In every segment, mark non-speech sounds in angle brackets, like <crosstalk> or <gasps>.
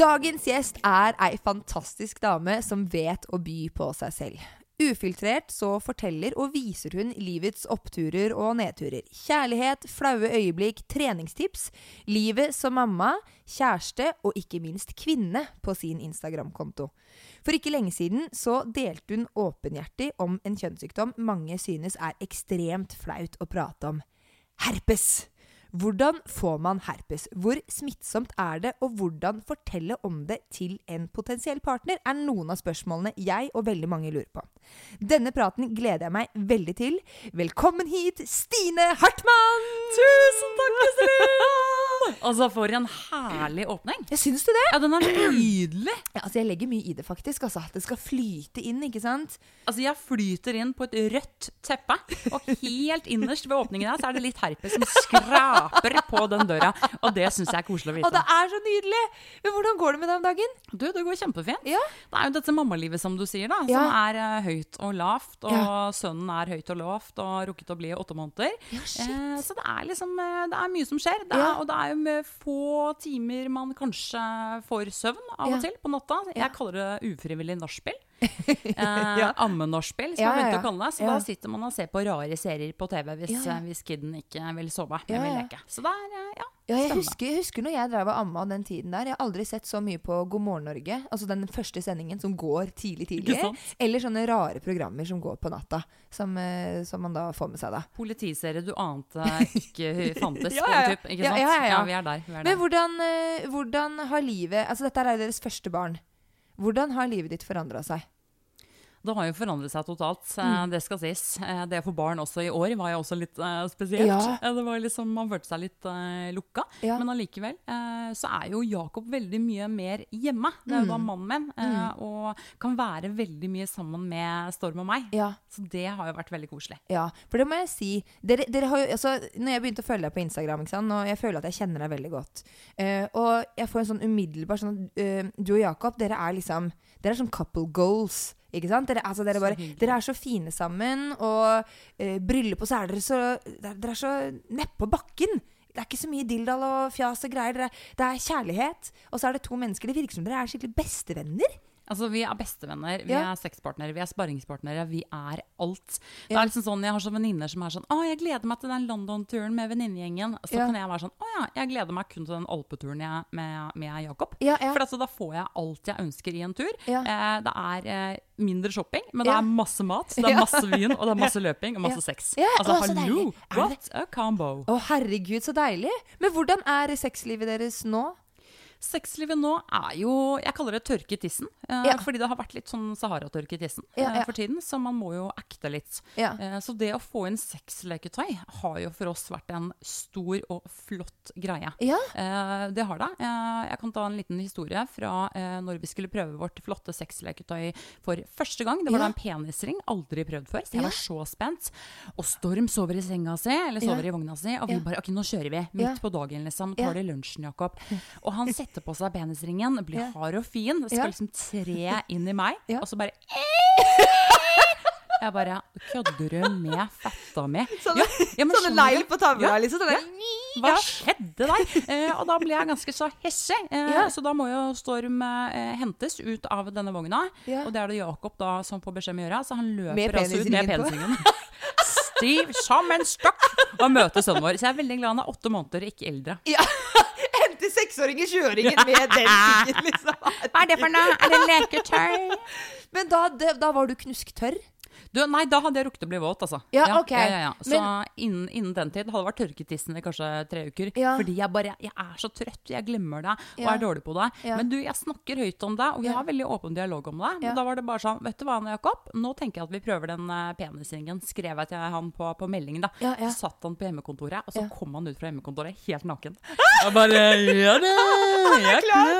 Dagens gjest er ei fantastisk dame som vet å by på seg selv. Ufiltrert så forteller og viser hun livets oppturer og nedturer. Kjærlighet, flaue øyeblikk, treningstips, livet som mamma, kjæreste og ikke minst kvinne på sin Instagram-konto. For ikke lenge siden så delte hun åpenhjertig om en kjønnssykdom mange synes er ekstremt flaut å prate om. Herpes! Hvordan får man herpes? Hvor smittsomt er det? Og hvordan fortelle om det til en potensiell partner, er noen av spørsmålene jeg og veldig mange lurer på. Denne praten gleder jeg meg veldig til. Velkommen hit, Stine Hartmann! Tusen takk, Iselin! <laughs> Altså, for en herlig åpning. Jeg syns du det? Ja, den er <clears throat> nydelig. Ja, altså, jeg legger mye i det, faktisk. Altså, det skal flyte inn, ikke sant? Altså, jeg flyter inn på et rødt teppe, og helt innerst ved åpningen der så er det litt herpes som skraper på den døra. Og det syns jeg er koselig å Og det er så nydelig! Men hvordan går det med deg om dagen? Du, det går kjempefint. Ja. Det er jo dette mammalivet, som du sier, da, Ja. som er uh, høyt og lavt. Og sønnen er høyt og lavt og rukket å bli åtte måneder. Ja, shit. Eh, så det er liksom eh, Det er mye som skjer. Det er, Ja. Og det er jo med få timer man kanskje får søvn av og til på natta. Jeg kaller det ufrivillig nachspiel. <laughs> Ja. Ammenachspiel, som Ja, jeg begynte å kalle det. Så da sitter man og ser på rare serier på TV hvis, hvis kiden ikke vil sove, men vil leke. Så er, eh, ja, Ja, jeg husker, jeg husker når jeg drev og amma den tiden der. Jeg har aldri sett så mye på God morgen Norge. Altså den første sendingen som går tidlig, tidlig. Eller sånne rare programmer som går på natta. Som, eh, som man da får med seg, da. Politiserie du ante ikke <laughs> fantes Ja, ja, typ, ikke sant? ja, ja, ja. vi er der. Vi er der. Men hvordan, eh, hvordan har livet Altså dette er deres første barn. Hvordan har livet ditt forandra seg? Det har jo forandret seg totalt, eh, Mm. det skal sies. Eh, Det å få barn også i år var jo også litt eh, spesielt. Ja. Det var liksom, Man følte seg litt uh, lukka. Ja. Men allikevel uh, så er jo Jakob veldig mye mer hjemme. Det er jo da Mm. mannen min. Mm. Og kan være veldig mye sammen med Storm og meg. Ja. Så det har jo vært veldig koselig. Ja, for det må jeg si. Dere, dere har jo, altså, når jeg begynte å følge deg på Instagram, ikke sant? og jeg føler at jeg kjenner deg veldig godt Og jeg får en sånn umiddelbar sånn at Du og Jakob, dere er liksom Dere er sånn couple goals. Ikke sant? Dere, altså, dere, bare, dere er så fine sammen, og eh, bryllup, og så er dere så Dere, er så nedpå bakken. Det er ikke så mye dilldall og fjas og greier. Dere, det er kjærlighet. Og så er det to mennesker. Det virker som dere er skikkelig bestevenner. Altså, Vi er bestevenner, vi Ja. er sexpartnere, vi er sparringspartnere. Vi er alt. Det er liksom sånn, Jeg har sånn venninner som er sånn 'Å, jeg gleder meg til den London-turen med venninnegjengen'. Så Ja. kan jeg være sånn 'Å ja, jeg gleder meg kun til den alpeturen jeg, med, med Jakob'. Ja. For altså, da får jeg alt jeg ønsker i en tur. Eh, det er eh, mindre shopping, men det er masse mat, det er masse vin, og det er <laughs> masse løping og masse sex. Altså, hallo! What a combo! Å, herregud, så deilig. Men hvordan er sexlivet deres nå? Sexlivet nå er jo Jeg kaller det tørke i tissen. Eh, Ja. Fordi det har vært litt sånn Sahara-tørke i tissen Ja, eh, ja. for tiden. Så man må jo acte litt. Eh, så det å få inn sexleketøy har jo for oss vært en stor og flott greie. Eh, det har det. Eh, jeg kan ta en liten historie fra eh, når vi skulle prøve vårt flotte sexleketøy for første gang. Det var da en penisring. Aldri prøvd før. Så jeg var så spent. Og Storm sover i senga si, eller sover i vogna si, og vi bare OK, nå kjører vi. Midt på dagen, liksom. Tar det lunsjen, Jakob. Og han setter på seg penisringen, blir Ja. hard og fin, skal Ja. liksom tre <laughs> inn i meg, og så bare Jeg bare Kødder du med fetta mi? Sånne, Ja, sånne negl på tavla, liksom. Sånne, Hva skjedde der? Eh, og da ble jeg ganske så hessig. Eh, Ja. Så da må jo Storm eh, hentes ut av denne vogna. Ja. Og det er det Jakob da som får beskjed om å gjøre. Så han løper altså ut med penisringen. Stiv som en stokk! Og møter sønnen vår. Så jeg er veldig glad han er åtte måneder, ikke eldre. Ja. Hente kjører ingen med den <laughs> tingen, liksom. Hva er det for noe? Er det leketøy? Men da, det, da var du knusktørr? Du, nei, da hadde jeg rukket å bli våt, altså. Ja, ok. Ja, ja, ja. Så Men- innen, innen den tid hadde det vært tørketissen i kanskje tre uker. Fordi jeg bare Jeg er så trøtt, jeg glemmer det og er dårlig på det. Men du, jeg snakker høyt om det, og vi har veldig åpen dialog om det. Men da var det bare sånn Vet du hva, Jakob, nå tenker jeg at vi prøver den uh, penisringen. Skrev jeg til han på, på meldingen, da. Så satt han på hjemmekontoret, og så kom han ut fra hjemmekontoret helt naken. <laughs> Jeg bare Ja det! jeg er klar.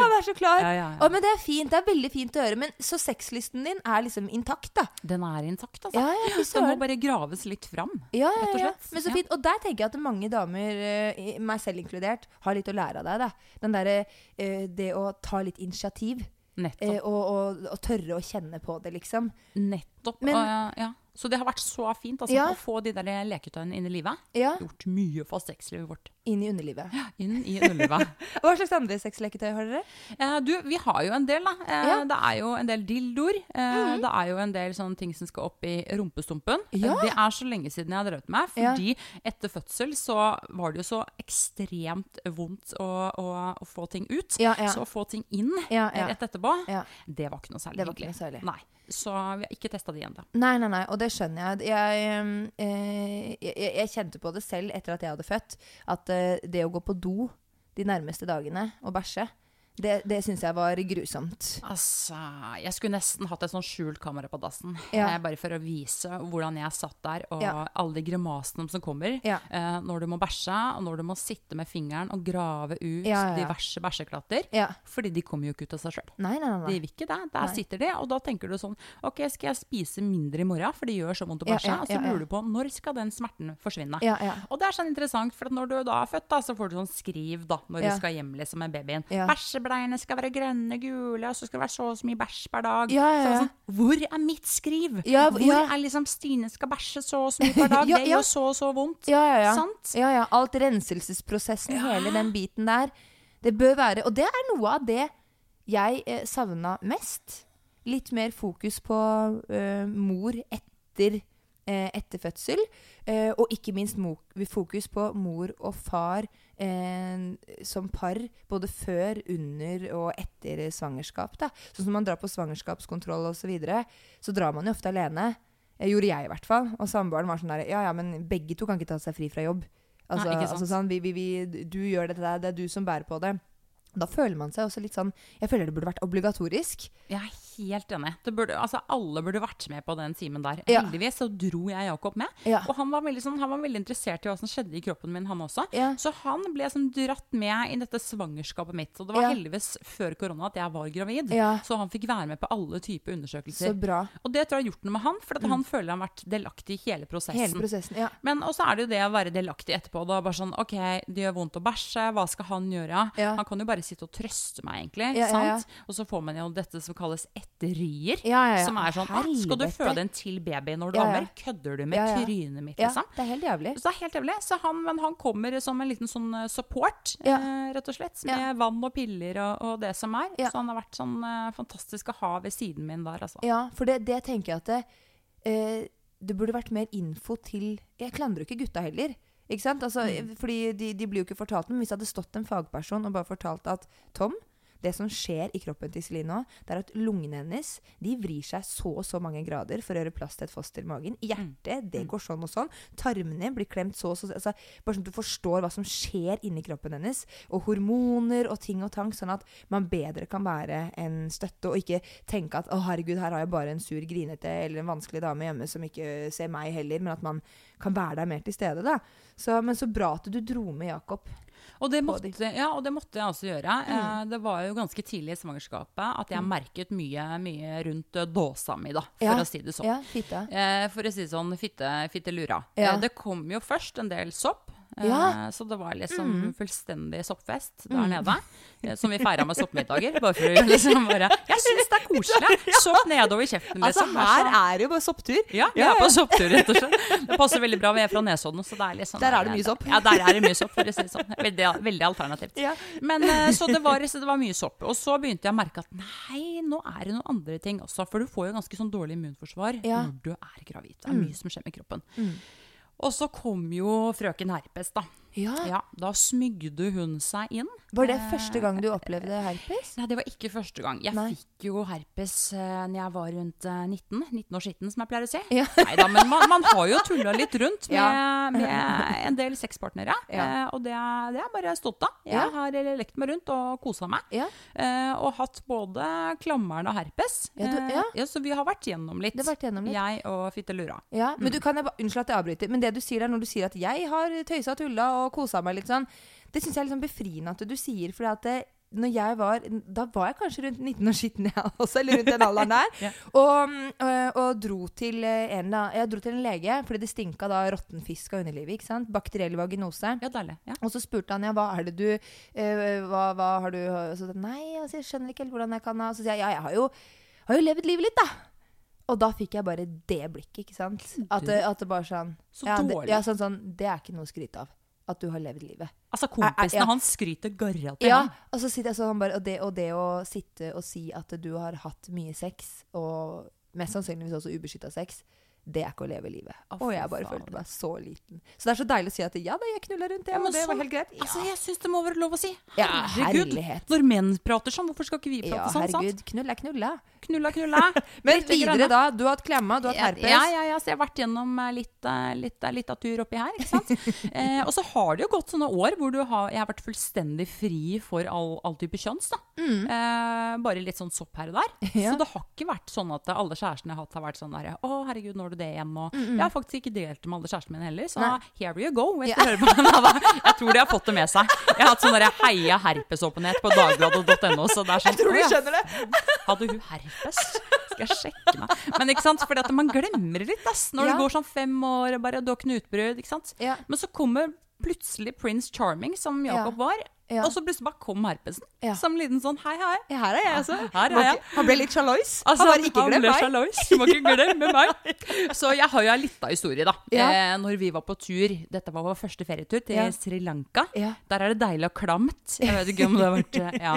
Han er så klar. Ja, ja, ja. Å, men det er fint. Det er veldig fint å høre. Men så sexlysten din er liksom intakt, da. Den er intakt, altså. Ja, ja, det må bare graves litt fram. Ja, ja, rett og slett. Men så fint. Og der tenker jeg at mange damer, eh, meg selv inkludert, har litt å lære av deg. da. Den derre eh, Det å ta litt initiativ. Nettopp. eh, og, og, og tørre å kjenne på det, liksom. Nettopp. Men- og, ja. Så det har vært så fint altså, Ja. å få de der leketøyene inn i livet. Ja. Gjort mye for sexlivet vårt. Inn i underlivet. Inn i underlivet. <laughs> Hva slags andre sexleketøy har dere? eh, du, vi har jo en del, da. Eh, Ja. Det er jo en del dildoer. Eh, Det er jo en del sånne ting som skal opp i rumpestumpen. Ja. Eh, Det er så lenge siden jeg har drevet med. Ja. Fordi etter fødsel så var det jo så ekstremt vondt å, å, å få ting ut. Ja, ja. Så å få ting inn Ja, ja. rett etterpå, Ja. det var ikke noe særlig Det var ikke hyggelig. Nei. Så vi har ikke testa igjen, da. Nei, nei, nei, og det skjønner jeg. Jeg, eh, jeg, jeg kjente på det selv etter at jeg hadde født, at eh, det å gå på do de nærmeste dagene og bæsje, det, det syns jeg var grusomt. Altså, jeg skulle nesten hatt et sånn skjult kamera på dassen. Ja. Eh, bare for å vise hvordan jeg satt der, og Ja. alle de grimasene som kommer. Ja. Eh, når du må bæsje, og når du må sitte med fingeren og grave ut diverse bæsjeklatter. Fordi de kommer jo ikke ut av seg sjøl. De vil ikke det. Der Nei. sitter de, og da tenker du sånn Ok, skal jeg spise mindre i morgen, for det gjør så vondt å bæsje? Og så lurer du på når skal den smerten forsvinne? Ja, ja. Og det er sånn interessant, for når du da er født, da, så får du sånn skriv da, når du skal hjem liksom med babyen. Ja. Bæsjebleiene skal være grønne, gule, og så skal det være så og så mye bæsj per dag. Ja, ja, Så ja. sånn, hvor er mitt skriv? Hvor er liksom Stine skal bæsje så og så mye per <laughs> dag? Det gjør så og så vondt. Sant? ja, ja. Alt renselsesprosessen, hele den biten der. Det bør være Og det er noe av det jeg eh, savna mest. Litt mer fokus på eh, mor etter, etter fødsel. eh, og ikke minst fokus på mor og far eh, som par både før, under og etter svangerskap. Da. Sånn som man drar på svangerskapskontroll osv., så, videre, så drar man jo ofte alene. Eh, gjorde jeg i hvert fall. Og samboeren var sånn der Ja, ja, men begge to kan ikke ta seg fri fra jobb. Altså, Nei, altså sånn, vi, vi, vi, du gjør dette der, det er du som bærer på det. Da føler man seg også litt sånn Jeg føler det burde vært obligatorisk. Jeg er helt enig. Det burde, altså, alle burde vært med på den timen der. Ja. Heldigvis så dro jeg Jakob med. Ja. Og han var, veldig, sånn, han var veldig interessert i hva som skjedde i kroppen min, han også. Ja. Så han ble sånn dratt med i dette svangerskapet mitt. Og det var heldigvis før korona at jeg var gravid. Så han fikk være med på alle typer Så undersøkelser. bra. Og det tror jeg har gjort noe med han, for at han føler han har vært delaktig i hele prosessen. Hele prosessen. Men også er det jo det å være delaktig etterpå. Da. Bare sånn, ok, Det gjør vondt å bæsje, hva skal han gjøre? Han kan jo bare sitte og trøste meg, egentlig. Ja, ja, ja. Og så får man jo dette som kalles etterier. Som er sånn Helvete. Skal du føde en til baby når du ammer? Kødder du med trynet mitt, liksom? det er helt jævlig. Så det er helt jævlig. Så han, han kommer som en liten sånn eh, support, eh, rett og slett. Med vann og piller og, og det som er. Så han har vært sånn eh, fantastisk å ha ved siden min der, altså. Ja, for det, det tenker jeg at det, eh, det burde vært mer info til Jeg klandrer ikke gutta heller. Ikke sant? Altså, Mm. Fordi de, de blir jo ikke fortalt Men hvis det hadde stått en fagperson og bare fortalt at Tom, det som skjer i kroppen til Celine nå, det er at lungene hennes de vrir seg så og så mange grader for å gjøre plass til et foster i magen. Hjertet det går sånn og sånn. Tarmene blir klemt så og så altså, Bare sånn at du forstår hva som skjer inni kroppen hennes. Og hormoner og ting og tang, sånn at man bedre kan være en støtte, og ikke tenke at å herregud, her har jeg bare en sur, grinete eller en vanskelig dame hjemme som ikke ser meg heller, men at man kan være der mer til stede. da. Så, men så bra at du dro med Jakob. Og det, måtte, ja, og det måtte jeg også gjøre. Eh, det var jo ganske tidlig i svangerskapet at jeg merket mye, mye rundt eh, dåsa mi, da, for Ja. å si det sånn. Ja. Eh, for å si det sånn, fitte, lura Ja. Eh, det kom jo først en del sopp. Ja. Uh, Så det var liksom fullstendig soppfest der nede. eh, Som vi feira med soppmiddager. Bare for å <laughs> <laughs> liksom bare Jeg syns det er koselig! <laughs> Sopp nedover kjeften, Altså, liksom. Er her er det jo bare sopptur. ja, vi er på sopptur, rett og slett. Det passer veldig bra. Vi er fra Nesodden, så det er sånn Der er det mye sopp. Ja, der er det mye sopp, for å si det sånn. Veldig, veldig alternativt. Ja. Men uh, så det var, så det var mye sopp. Og så begynte jeg å merke at nei, nå er det noen andre ting også. For du får jo ganske sånn dårlig immunforsvar Ja. når du er gravid. Det er mye som skjer med kroppen. Og så kom jo frøken herpes, da. Ja. Ja, Da smygde hun seg inn. Var det første gang du opplevde herpes? Nei, det var ikke første gang. Jeg Nei. fikk jo herpes uh, når jeg var rundt eh, 19. 19 år skitten, som jeg pleier å si. Ja. Neida, men man, man har jo tulla litt rundt med, Ja. med en del sexpartnere. Ja. Uh, og det, er- det er jeg bare stolt av. Jeg har eh, lekt meg rundt og kosa meg. Eh, og hatt både klammeren og herpes. Ja, du-. Eh, så vi har vært gjennom litt. Det vært gjennom litt. Jeg og Fittelura. Ja, men du kan jeg Unnskyld at jeg avbryter, men det du sier der når du sier at 'jeg har tøysa og tulla og kosa meg', litt sånn, det syns jeg er sånn befriende at du sier. For at det, når jeg var Da var jeg kanskje rundt 19 år skitten, <laughs> jeg også, eller rundt den alderen der. <laughs> Ja. og, mm, og, og dro til en Jeg dro til en lege fordi det stinka da råtten fisk av underlivet. ikke sant? Bakteriell vaginose. Ja, deilig. Ja. Og så spurte han ja, hva er det du uh, hva, hva har du og så, Nei, altså, jeg skjønner ikke helt hvordan jeg kan ha Så sier jeg ja, jeg har jo, har jo levd livet litt, da. Og da fikk jeg bare det blikket, ikke sant? At, at det bare sånn Så ja, det, ja, sånn, sånn Det er ikke noe å skryte av. At du har levd livet. Altså, kompisene ja. hans skryter garra til Ja, og så sitter jeg sånn bare og det, og det å sitte og si at du har hatt mye sex, og mest sannsynligvis også ubeskytta sex, det er ikke å leve livet. Oh, og jeg bare faen. følte meg så liten. Så det er så deilig å si at ja da, jeg knulla rundt, det, Ja, og det var sånn- helt greit. Ja, Altså, jeg syns det må være lov å si. Ja, Herregud. herlighet. Når menn prater sånn, hvorfor skal ikke vi ja prate sånn? sant? herregud. Knull er knulla. Knulla, knulla. <laughs> Men videre da. Du har hatt klemma, du har hatt herpes. Ja, ja, ja, så jeg har vært gjennom eh, litt, eh, litt, eh, litt av tur oppi her. ikke sant? <laughs> eh, og så har det jo gått sånne år hvor du har, jeg har vært fullstendig fri for all, all type kjønns. da. Eh, bare litt sånn sopp her og der. Mm. <laughs> Ja. Så det har ikke vært sånn at alle kjærestene jeg har hatt, har vært sånn der Å, herregud, nå er du det igjen. Og jeg har faktisk ikke delt det med alle kjærestene mine heller, så Nei. here you go. Ja. den. Jeg tror de har fått det med seg. Jeg har hatt sånn derre heia herpesåpenhet på dagbladet.no. Så det er sånn, Tror de du skjønner det? hadde hun herpes? Skal jeg sjekke meg? Men ikke sant, fordi at man glemmer det litt ass, når Ja. det går sånn fem år og bare du har ikke sant? Ja. Men så kommer plutselig Prince Charming, som Jakob var, Ja. og så plutselig bare kom herpesen. Ja. Som en liten sånn hei, hei. Her er jeg, altså. Her er jeg. Han ble litt sjalois. Altså, han ikke glem ble sjalois. Du må ikke glemme meg. <laughs> Så jeg har jo ei lita historie, da. Ja. Eh, når vi var på tur Dette var vår første ferietur til Ja. Sri Lanka. Der er det deilig og klamt. Jeg vet ikke om det har vært eh, ja.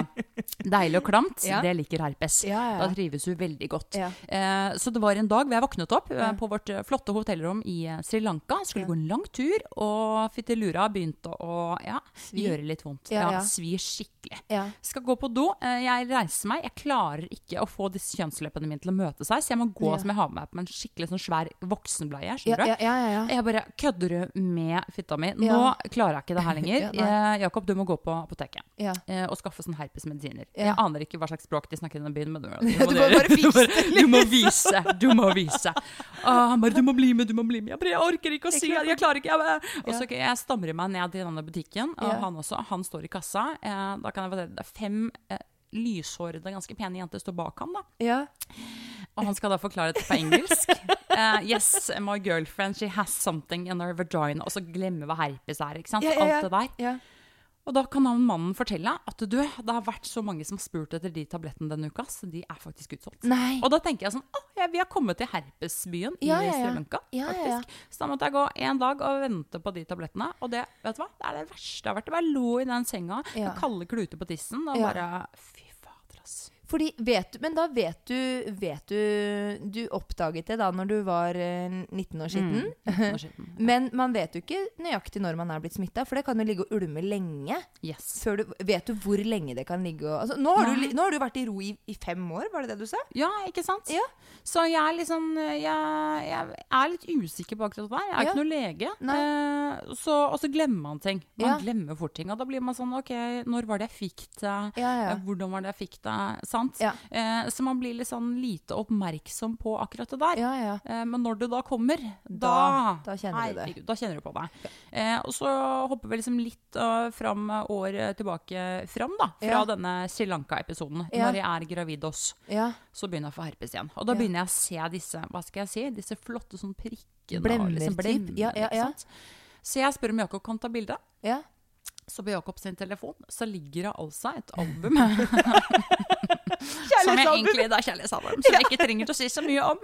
Deilig og klamt, det liker herpes. Da trives hun veldig godt. Eh, så det var en dag hvor jeg våknet opp eh, på vårt eh, flotte hotellrom i eh, Sri Lanka. Skulle gå en lang tur, og fittelura begynte å ja, gjøre litt vondt. Ja, Ja, ja. Svi skikkelig. Ja. Skal gå på do. Eh, Jeg reiser meg. Jeg klarer ikke å få disse kjønnsleppene mine til å møte seg, så jeg må gå som jeg har med meg på en skikkelig sånn svær voksenbleie. Skjønner du? ja, ja, ja, ja. Jeg bare Kødder du med fitta mi? Nå klarer jeg ikke det her <laughs> lenger. Eh, Jakob, du må gå på apoteket eh, og skaffe sånn herpesmedisiner. Jeg aner ikke hva slags språk de snakker i den byen, men du, <laughs> Du må bare det Du må vise. Du må vise. Han bare 'Du må bli med, du må bli med'. Jeg bare 'Jeg orker ikke å si det. Jeg klarer ikke'. Jeg. Og så jeg stamrer meg ned i denne butikken, og han også. Han står i kassa. Eh, da kan jeg fortelle, det er fem eh, lyshårede, ganske pene jenter står bak ham. da. ja. Og han skal da forklare det på engelsk. Uh, <laughs> yes, my girlfriend, she has something in her vagina. Og så glemme hva herpes er, ikke sant. Ja, ja, ja. Alt det der. Og da kan han mannen fortelle at du, det har vært så mange som har spurt etter de tablettene denne uka, så de er faktisk utsolgt. Nei. Og da tenker jeg sånn Å, ja, vi har kommet til herpesbyen Ja, i ja. Sri Lanka, Ja, ja, ja. faktisk. Så da måtte jeg gå en dag og vente på de tablettene. Og det, vet du hva? Det er det verste jeg har vært. Jeg bare lå i den senga med kalde kluter på tissen og bare Fy fader, ass. Fordi vet du, Men da vet du Vet du Du oppdaget det da når du var eh, 19 år siden. Mm, nå skitten. <laughs> Men man vet jo ikke nøyaktig når man er blitt smitta, for det kan jo ligge og ulme lenge. Yes. Du, vet du hvor lenge det kan ligge og altså, nå, har du, nå har du vært i ro i, i fem år, var det det du sa? Ja, ikke sant? Ja. Så jeg er liksom jeg, jeg er litt usikker på akkurat det der. Jeg er Ja. ikke noe lege. Eh, så, og så glemmer man ting. Man Ja. glemmer fort ting. Og da blir man sånn OK, når var det jeg fikk det? Ja, ja. Eh, Hvordan var det jeg fikk det? Sant? Ja. Eh, så man blir litt sånn lite oppmerksom på akkurat det der. Ja, ja. Eh, men når det da kommer, Da- da, da kjenner du det. Da kjenner du på det. Eh, og så hopper vi liksom litt uh, fram uh, år eh, tilbake fram, da. Fra denne Sri Lanka-episoden. Når jeg er gravid oss, ja. så begynner jeg å få herpes igjen. Og da begynner jeg å se disse hva skal jeg si, disse flotte sånn prikkene. Blemmer liksom typ. Ja, ja, ja. Så jeg spør om Jakob kan ta bilde. Ja. Så på Jakob sin telefon så ligger det altså et <laughs> album Som jeg egentlig, det er kjærlighetsalbum, som jeg ikke trenger til å si så mye om.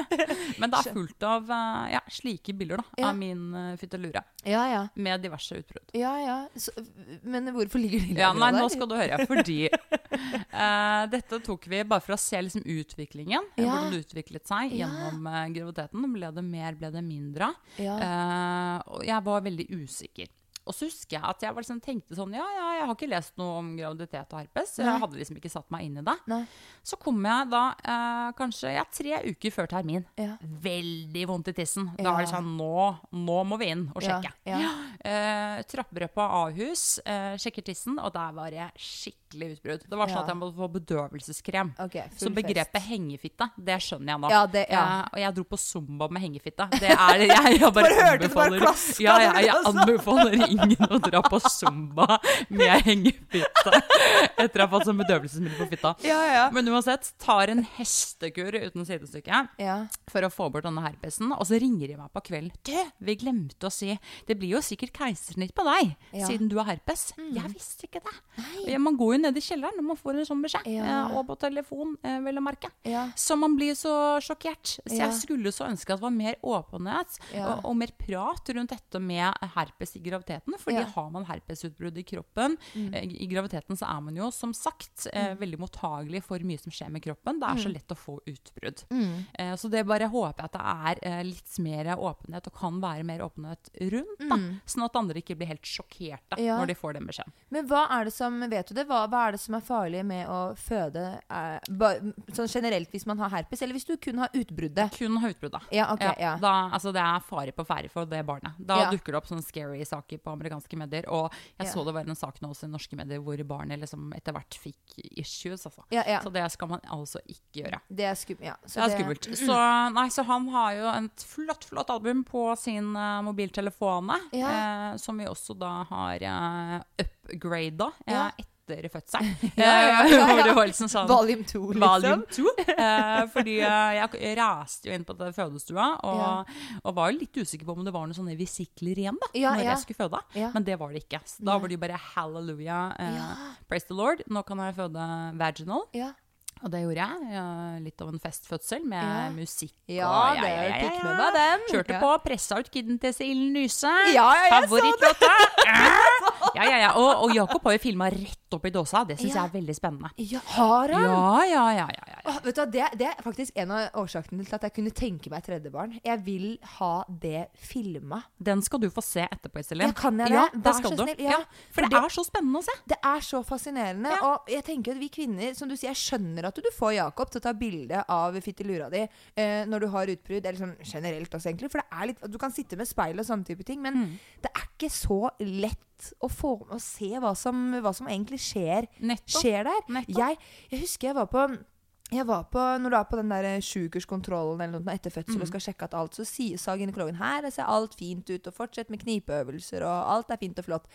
Men det er fullt av eh, ja, slike bilder da, Ja. av min uh, fyttelure. Ja, ja. Med diverse utbrudd. ja, ja. Så, men hvorfor ligger de Ja, nei, der? nå skal du høre. Fordi uh, dette tok vi bare for å se liksom utviklingen. Ja. Hvordan det utviklet seg gjennom uh, graviditeten. Ble det mer, ble det mindre? Ja. Uh, og jeg var veldig usikker. Og så husker jeg at jeg liksom tenkte sånn Ja, ja, jeg har ikke lest noe om graviditet og herpes. Nei. Jeg hadde liksom ikke satt meg inn i det. Nei. Så kom jeg da eh, kanskje ja, tre uker før termin. Ja. Veldig vondt i tissen. Da Ja. er det sånn nå, nå må vi inn og sjekke. ja. <gasps> Eh, trapper opp på Ahus, eh, sjekker tissen, og der var det skikkelig utbrudd. Det var sånn at jeg måtte få bedøvelseskrem. Okay, Så begrepet fest. hengefitte, det skjønner jeg nå. Ja, det- ja. Eh, og jeg dro på zumba med hengefitte. Det er det jeg, jeg <laughs> bare, Bare hørte det bare anbefaler. klaska ja, ja, når jeg anbefaler ingen å dra på zumba med hengefitte etter å ha fått sånn bedøvelsesmiddel på fitta. Ja, ja. Men uansett, tar en hestekur uten sidestykke Ja. for å få bort denne herpesen, og så ringer de meg på kvelden. Du, vi glemte å si Det blir jo sikkert keisersnitt på deg, siden du har herpes. Jeg visste ikke det. Ja, man går jo ned i kjelleren når man får en sånn beskjed. Eh, Og på telefon, eh, vel å merke. Så man blir så sjokkert. Så jeg skulle så ønske at det var mer åpenhet og, og mer prat rundt dette med herpes i graviditeten. Fordi Ja. Mm. har man herpesutbrudd i kroppen mm. I graviditeten så er man jo som sagt mm. veldig mottagelig for mye som skjer med kroppen. Det er Mm. så lett å få utbrudd. Mm. så det bare håper jeg at det er eh, litt mer åpenhet, og kan være mer åpenhet rundt. Da, Sånn at andre ikke blir helt sjokkerte Mm. Ja. når de får den beskjeden. Men hva er det som vet du det, hva, hva er det som er farlig med å føde eh, sånn generelt hvis man har herpes, eller hvis du kun har utbruddet? Kun har utbruddet. Ja, ok, ja. Da, altså det er fare på ferde for det barnet. Da dukker det opp sånne scary saker på amerikanske medier. Og jeg yeah. så det var en sak nå også i norske medier hvor barnet liksom etter hvert fikk issues. Altså. Ja, ja. Så det skal man altså ikke gjøre. Det er skummelt. Ja. så Det er skummelt. Så, nei, så han har jo et flott flott album på sin uh, mobiltelefon, Ja. eh, som vi også da har uh, upgrada eh, Ja. Etter fødselen. <laughs> Ja, ja, ja, ja, det var liksom sånn Volume 2, liksom. Volume 2. Eh, fordi eh, jeg raste jo inn på fødestua og, Ja. og var jo litt usikker på om det var noen sånne visikler igjen da, Ja, når ja. jeg skulle føde. Ja. Men det var det ikke. Så da var det jo bare halleluja, eh, Ja. praise the lord. Nå kan jeg føde vaginal. Ja. Og det gjorde jeg. Ja, litt av en festfødsel med Ja. musikk. Ja, og, det ja, ja, fikk med meg den. Kjørte Ja. på, pressa ut kiden til Silen Nyse. Ja, ja, jeg så Favorittlåta. <laughs> Ja, ja, ja. Og, og Jakob har jo filma rett opp i dåsa. Det syns Ja. jeg er veldig spennende. ja, har han? Ja, ja, ja. ja, ja. Åh, vet du det, det er faktisk en av årsakene til at jeg kunne tenke meg tredje barn. Jeg vil ha det filma. Den skal du få se etterpå, Iselin. Ja, kan jeg det? Ja, Vær så snill. Ja, Ja, for for det det- er så spennende å se. Det er så fascinerende. Ja. Og jeg tenker at vi kvinner, som du sier, jeg skjønner at du får Jakob til å ta bilde av fittelura di eh, når du har utbrudd, eller sånn generelt også, egentlig. For det er litt Du kan sitte med speil og sånne type ting, men Mm. det er ikke så lett å få å se hva som, hva som egentlig skjer, skjer der. Jeg, jeg husker jeg var på jeg var på, Når du er på den der sjukerskontrollen eller noe etter fødsel og skal sjekke at alt, så sa gynekologen her det ser alt fint ut, og fortsett med knipeøvelser, og alt er fint og flott.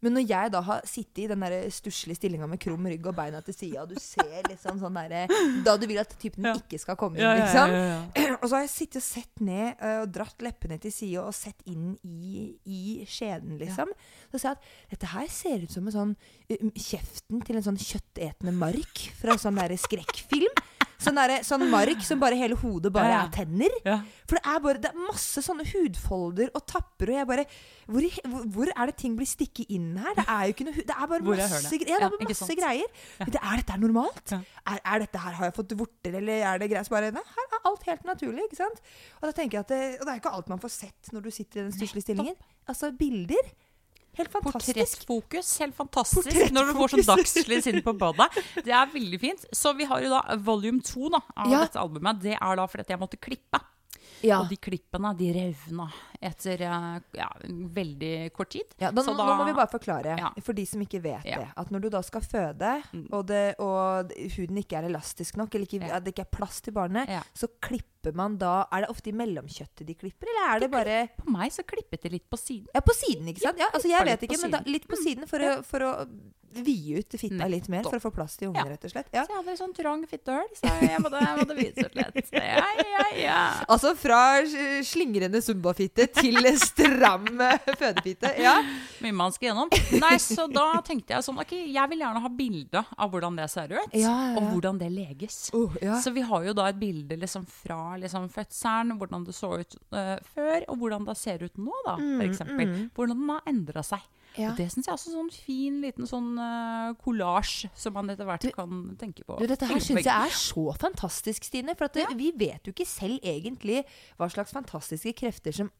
Men når jeg da har sittet i den stusslige stillinga med krum rygg og beina til sida, og du ser liksom sånn derre Da du vil at typen Ja. ikke skal komme inn, liksom. <clears throat> Og så har jeg sittet og sett ned eh, og dratt leppene til sida og sett inn i, i skjeden, liksom. Så ser jeg at dette her ser ut som en sånn eh, kjeften til en sånn kjøttetende mark fra en sånn derre skrekkfilm. Sånn, der, sånn mark som bare hele hodet bare er tenner. For det er bare det er masse sånne hudfolder og tapper, og jeg bare Hvor, hvor, er det ting blir stikket inn her? Det er jo ikke noe Det er bare masse, ja, det er bare masse greier. Er dette normalt? Er, er dette her, Har jeg fått vorter, eller er det greit? Så bare, nei, her er alt helt naturlig. ikke sant? Og da tenker jeg at det, og det er ikke alt man får sett når du sitter i den stusslige stillingen. Altså, bilder. Helt fantastisk. Portrettfokus, helt fantastisk. Portrettfokus. Når du får sånn dagslys inn på badet. Det er veldig fint. Så vi har jo da volume to av Ja. dette albumet. Det er da fordi at jeg måtte klippe. Ja. Og de klippene de revna etter eh, ja, veldig kort tid. Ja, da, Så nå, da- nå må vi bare forklare, Ja. for de som ikke vet. Mm. det, at når du da skal føde, og, det, og huden ikke er elastisk nok, eller ikke, at det ikke er plass til barnet, så klipper man da Er det ofte i mellomkjøttet de klipper, eller er det bare På meg så klippet det litt på siden. Ja, på siden, ikke sant? Ja, altså jeg vet ikke, men da, litt på siden for, å, for å vide ut fitta litt mer. For å få plass til ungen, Ja. rett og slett. Ja. Så jeg hadde sånn trang fittehull, så jeg måtte, jeg måtte vise ut litt. Ja, ja, ja. Altså fra slingrende zumbafitte til stram fødepite. Ja. Mye man skal gjennom. Nei, så da tenkte jeg sånn Ok, jeg vil gjerne ha bilde av hvordan det ser ut, Ja, ja, og hvordan det leges. Uh. Så vi har jo da et bilde liksom fra liksom fødselen, hvordan det så ut uh, før, og hvordan det ser ut nå, da, for eksempel. Hvordan den har endra seg. Mm, Ja. Og det syns jeg er også sånn fin liten sånn kollasj som man etter hvert kan tenke på. Du, dette her syns jeg er så fantastisk, Stine. For at ja. vi vet jo ikke selv egentlig hva slags fantastiske krefter som,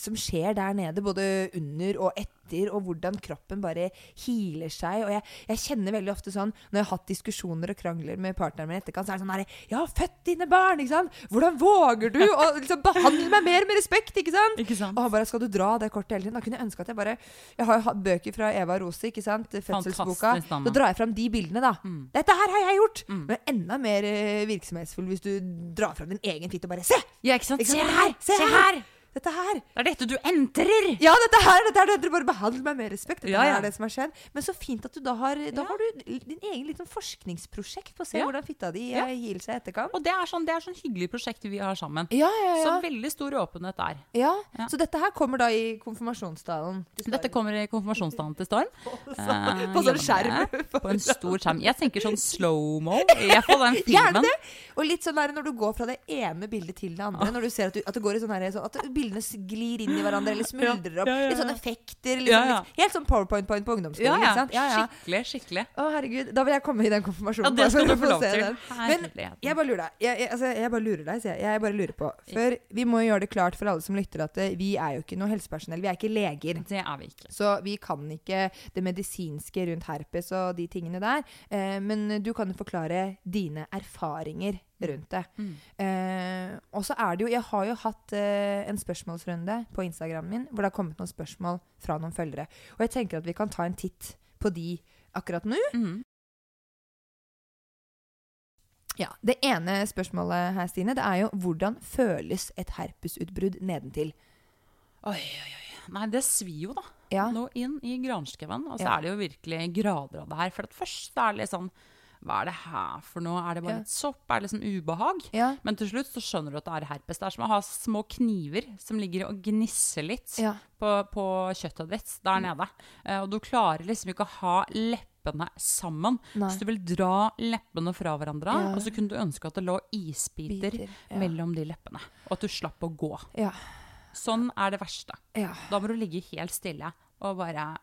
som skjer der nede, både under og etter, og hvordan kroppen bare healer seg. Og jeg, jeg kjenner veldig ofte sånn, når jeg har hatt diskusjoner og krangler med partneren min etterkant, så er det sånn herre Jeg har født dine barn, ikke sant? Hvordan våger du å liksom, behandle meg mer med respekt, ikke sant? Ikke sant? Og han bare 'Skal du dra det kortet hele tiden?' Da kunne jeg ønske at jeg bare Jeg har jo hatt bøker fra Eva Rose, ikke sant? Fødselsboka. Da drar jeg fram de bildene, da. Mm. Dette her har jeg gjort! Men enda mer eh, virksomhetsfull hvis du drar fram din egen fitte og bare Se! Ja, ikke sant? Ikke Se her! Se Se her! Her! Dette her! Det er dette du entrer! Ja, dette her! Dette er det! Dere bare behandler meg med respekt. Dette Ja, ja. er det som har skjedd. Men så fint at du da har Da Ja. har du din egen liten forskningsprosjekt på å se hvordan fitta di Ja. ja. seg i etterkant. Og det er sånn, det er sånn hyggelig prosjekt vi har sammen. Ja, ja, ja. Så veldig stor åpenhet der. ja. Ja. Så dette her kommer da i konfirmasjonstalen. Dette kommer i konfirmasjonsdalen til Storm. Eh, <laughs> på sånn skjerm. På en stor skjerm. Jeg tenker sånn <laughs> slow-mo. Jeg får den Gjerne det! Og litt sånn der når du går fra det ene bildet til det andre. Når du ser at, du, at det går i sånn her, sånn at bildene glir inn i hverandre eller <laughs> smuldrer opp. Litt sånn effekter. Liksom, litt, helt sånn powerpoint-point på ungdomsskolen. Ja, Ikke sant? Ja, ja. Skikkelig, skikkelig. Å, herregud. Da vil jeg komme i den konfirmasjonen. Ja, det skal du få lov til. Men jeg bare lurer deg. Jeg, jeg, altså, jeg bare lurer deg, sier jeg. Jeg bare lurer på. For vi må jo gjøre det klart for alle som lytter at eh, vi er jo ikke noe helsepersonell. Vi er ikke leger. Det er vi ikke. Så vi kan ikke det medisinske rundt herpes og de tingene der. Eh, men du kan jo forklare dine erfaringer rundt det. Mm. Eh, og så er det jo Jeg har jo hatt eh, en spørsmålsrunde på Instagramen min hvor det har kommet noen spørsmål fra noen følgere. Og jeg tenker at vi kan ta en titt på de akkurat nå. Mm. Ja, Det ene spørsmålet her, Stine, det er jo hvordan føles et herpesutbrudd nedentil? Oi, oi, oi. Nei, det svir jo, da. Ja. Nå inn i granskauen. Og så Ja. er det jo virkelig grader av det her. For at først er det litt sånn Hva er det her for noe? Er det bare Ja. litt sopp? Er det liksom ubehag? Ja. Men til slutt så skjønner du at det er herpes. Det er som å ha små kniver som ligger og gnisser litt Ja. på, på kjøttet ditt der nede. Eh, og du klarer liksom ikke å ha leppene sammen. Nei. Så du vil dra leppene fra hverandre, Ja. og så kunne du ønske at det lå isbiter Biter, ja. mellom de leppene. Og at du slapp å gå. Ja. Sånn er det verste. Da må du ligge helt stille og bare.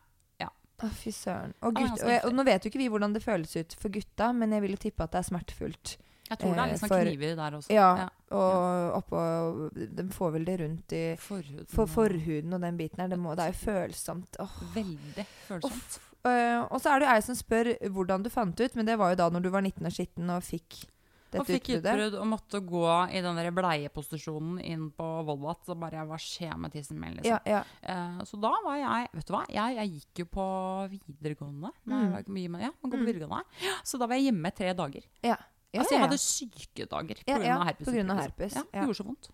Å, fy søren. Og, gutt, og, jeg, og nå vet jo ikke vi hvordan det føles ut for gutta, men jeg vil jo tippe at det er smertefullt. Jeg tror det er litt liksom sånn kniver der også. Ja, og oppå De får vel det rundt i Forhuden. for forhuden og den biten her. Det, må, det er jo følsomt. Åh. Veldig følsomt. Eh, og så er det jo ei som spør hvordan du fant ut, men det var jo da når du var 19 og skitten og fikk dette Og fikk utbrudd og måtte gå i den der bleieposisjonen inn på Volvat. Og bare hva skjer med tissen min, liksom. Ja, ja. Eh, så da var jeg Vet du hva, jeg, jeg gikk jo på videregående. Når Mm. mye ja, man går på videregående. Så da var jeg hjemme tre dager. ja. altså, jeg hadde syke dager pga. ja, ja, herpes. på grunn av herpes, Ja, det gjorde så vondt.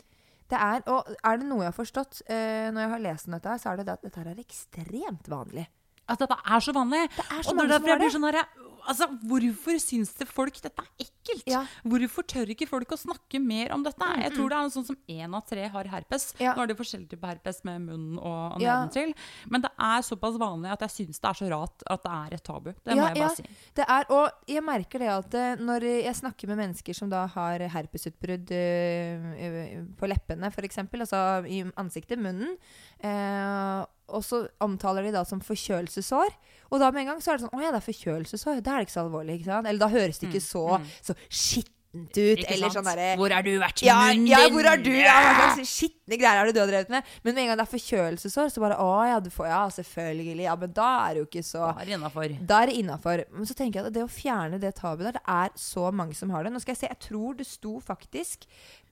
Det er, og er det noe jeg har forstått uh, når jeg har lest om dette, så er det det at dette er ekstremt vanlig. At dette er så vanlig. Det er så og som derfor jeg blir sånn herre Altså, hvorfor syns det folk dette er ekkelt? Ja. Hvorfor tør ikke folk å snakke mer om dette? Jeg tror det er noe sånn som én av tre har herpes. Ja. Nå er det forskjellig typer herpes med munnen og, nedentil. Ja. Men det er såpass vanlig at jeg syns det er så rart at det er et tabu. Det må jeg bare si. Det er, og jeg merker det at eh, når jeg snakker med mennesker som da har herpesutbrudd eh, på leppene, f.eks., altså i ansiktet, munnen, eh, og så omtaler de da som forkjølelsesår. Og da med en gang så er det sånn Å ja, det er forkjølelsesår. Da er det ikke så alvorlig. ikke sant? Eller da høres det ikke så, så skittent ut. Eller sånn derre Hvor har du vært ja, ja, hvor har du ja, Hva skitne greier har du drevet med? Men med en gang det er forkjølelsesår, så bare Å ja, du får Ja, selvfølgelig. Ja, men da er det jo ikke så Da er det innafor. da er det innafor. Men så tenker jeg at det å fjerne det tabuet der, det er så mange som har det. Nå skal jeg se, jeg tror det sto faktisk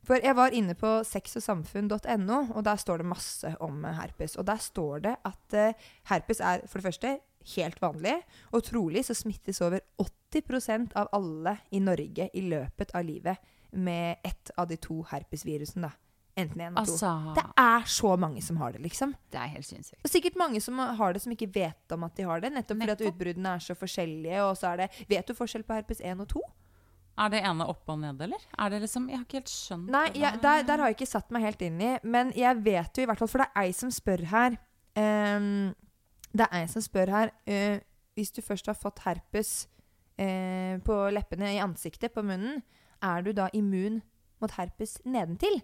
For jeg var inne på sexogsamfunn.no, og der står det masse om herpes. Og der står det at uh, herpes er for det første helt vanlig, og trolig så smittes over 80% av alle i Norge i løpet av livet med ett av de to herpesvirusene, da. Enten én eller to. Altså, Det er så mange som har det, liksom. det er helt sinnssykt. Og sikkert mange som har det som ikke vet om at de har det. Nettopp fordi at utbruddene er så forskjellige. Og så er det Vet du forskjell på herpes 1 og 2? Er det ene opp og ned, eller? Er det liksom Jeg har ikke helt skjønt Nei, det jeg, der, der har jeg ikke satt meg helt inn i. Men jeg vet jo i hvert fall, for det er ei som spør her ehm, Det er en som spør her uh, Hvis du først har fått herpes uh, på leppene, i ansiktet, på munnen, er du da immun mot herpes nedentil?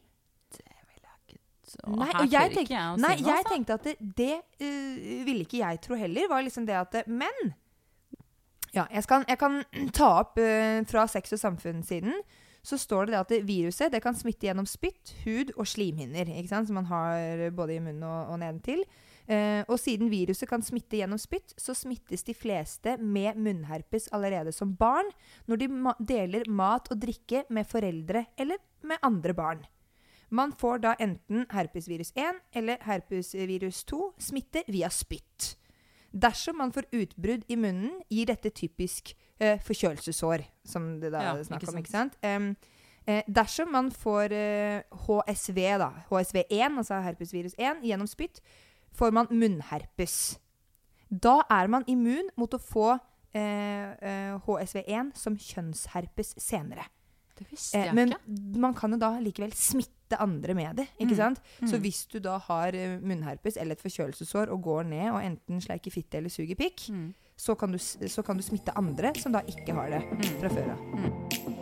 Så Nei, her og jeg tenkte, ikke jeg nei, jeg altså. tenkte at det, det uh, ville ikke jeg tro heller. Var liksom det at det, Men ja, jeg, skal, jeg kan <clears throat> ta opp fra Sex og samfunn-siden. Så står det det at det viruset det kan smitte gjennom spytt, hud og slimhinner. Ikke sant? Som man har både i munnen og, og nedentil. Eh, og siden viruset kan smitte gjennom spytt, så smittes de fleste med munnherpes allerede som barn når de ma deler mat og drikke med foreldre eller med andre barn. Man får da enten herpesvirus 1 eller herpesvirus 2 smitte via spytt. Dersom man får utbrudd i munnen, gir dette typisk eh, forkjølelsessår, som det da Ja, er snakk om. ikke sant? Um, eh, dersom man får eh, HSV, da, HSV1, altså herpesvirus 1, gjennom spytt, får man munnherpes. Da er man immun mot å få eh, eh, HSV1 som kjønnsherpes senere. Det visste Eh, ikke. men man kan jo da likevel smitte andre med det. ikke Mm. sant? Så Mm. hvis du da har eh, munnherpes eller et forkjølelsessår og går ned og enten sleiker fitte eller suger pikk, Mm. så, kan du, så kan du smitte andre som da ikke har det Mm. fra før av.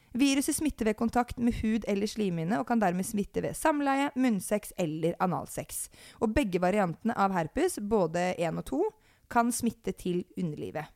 Viruset smitter ved kontakt med hud eller slimhinne og kan dermed smitte ved samleie, munnsex eller analsex. Og begge variantene av herpes, både 1 og 2, kan smitte til underlivet.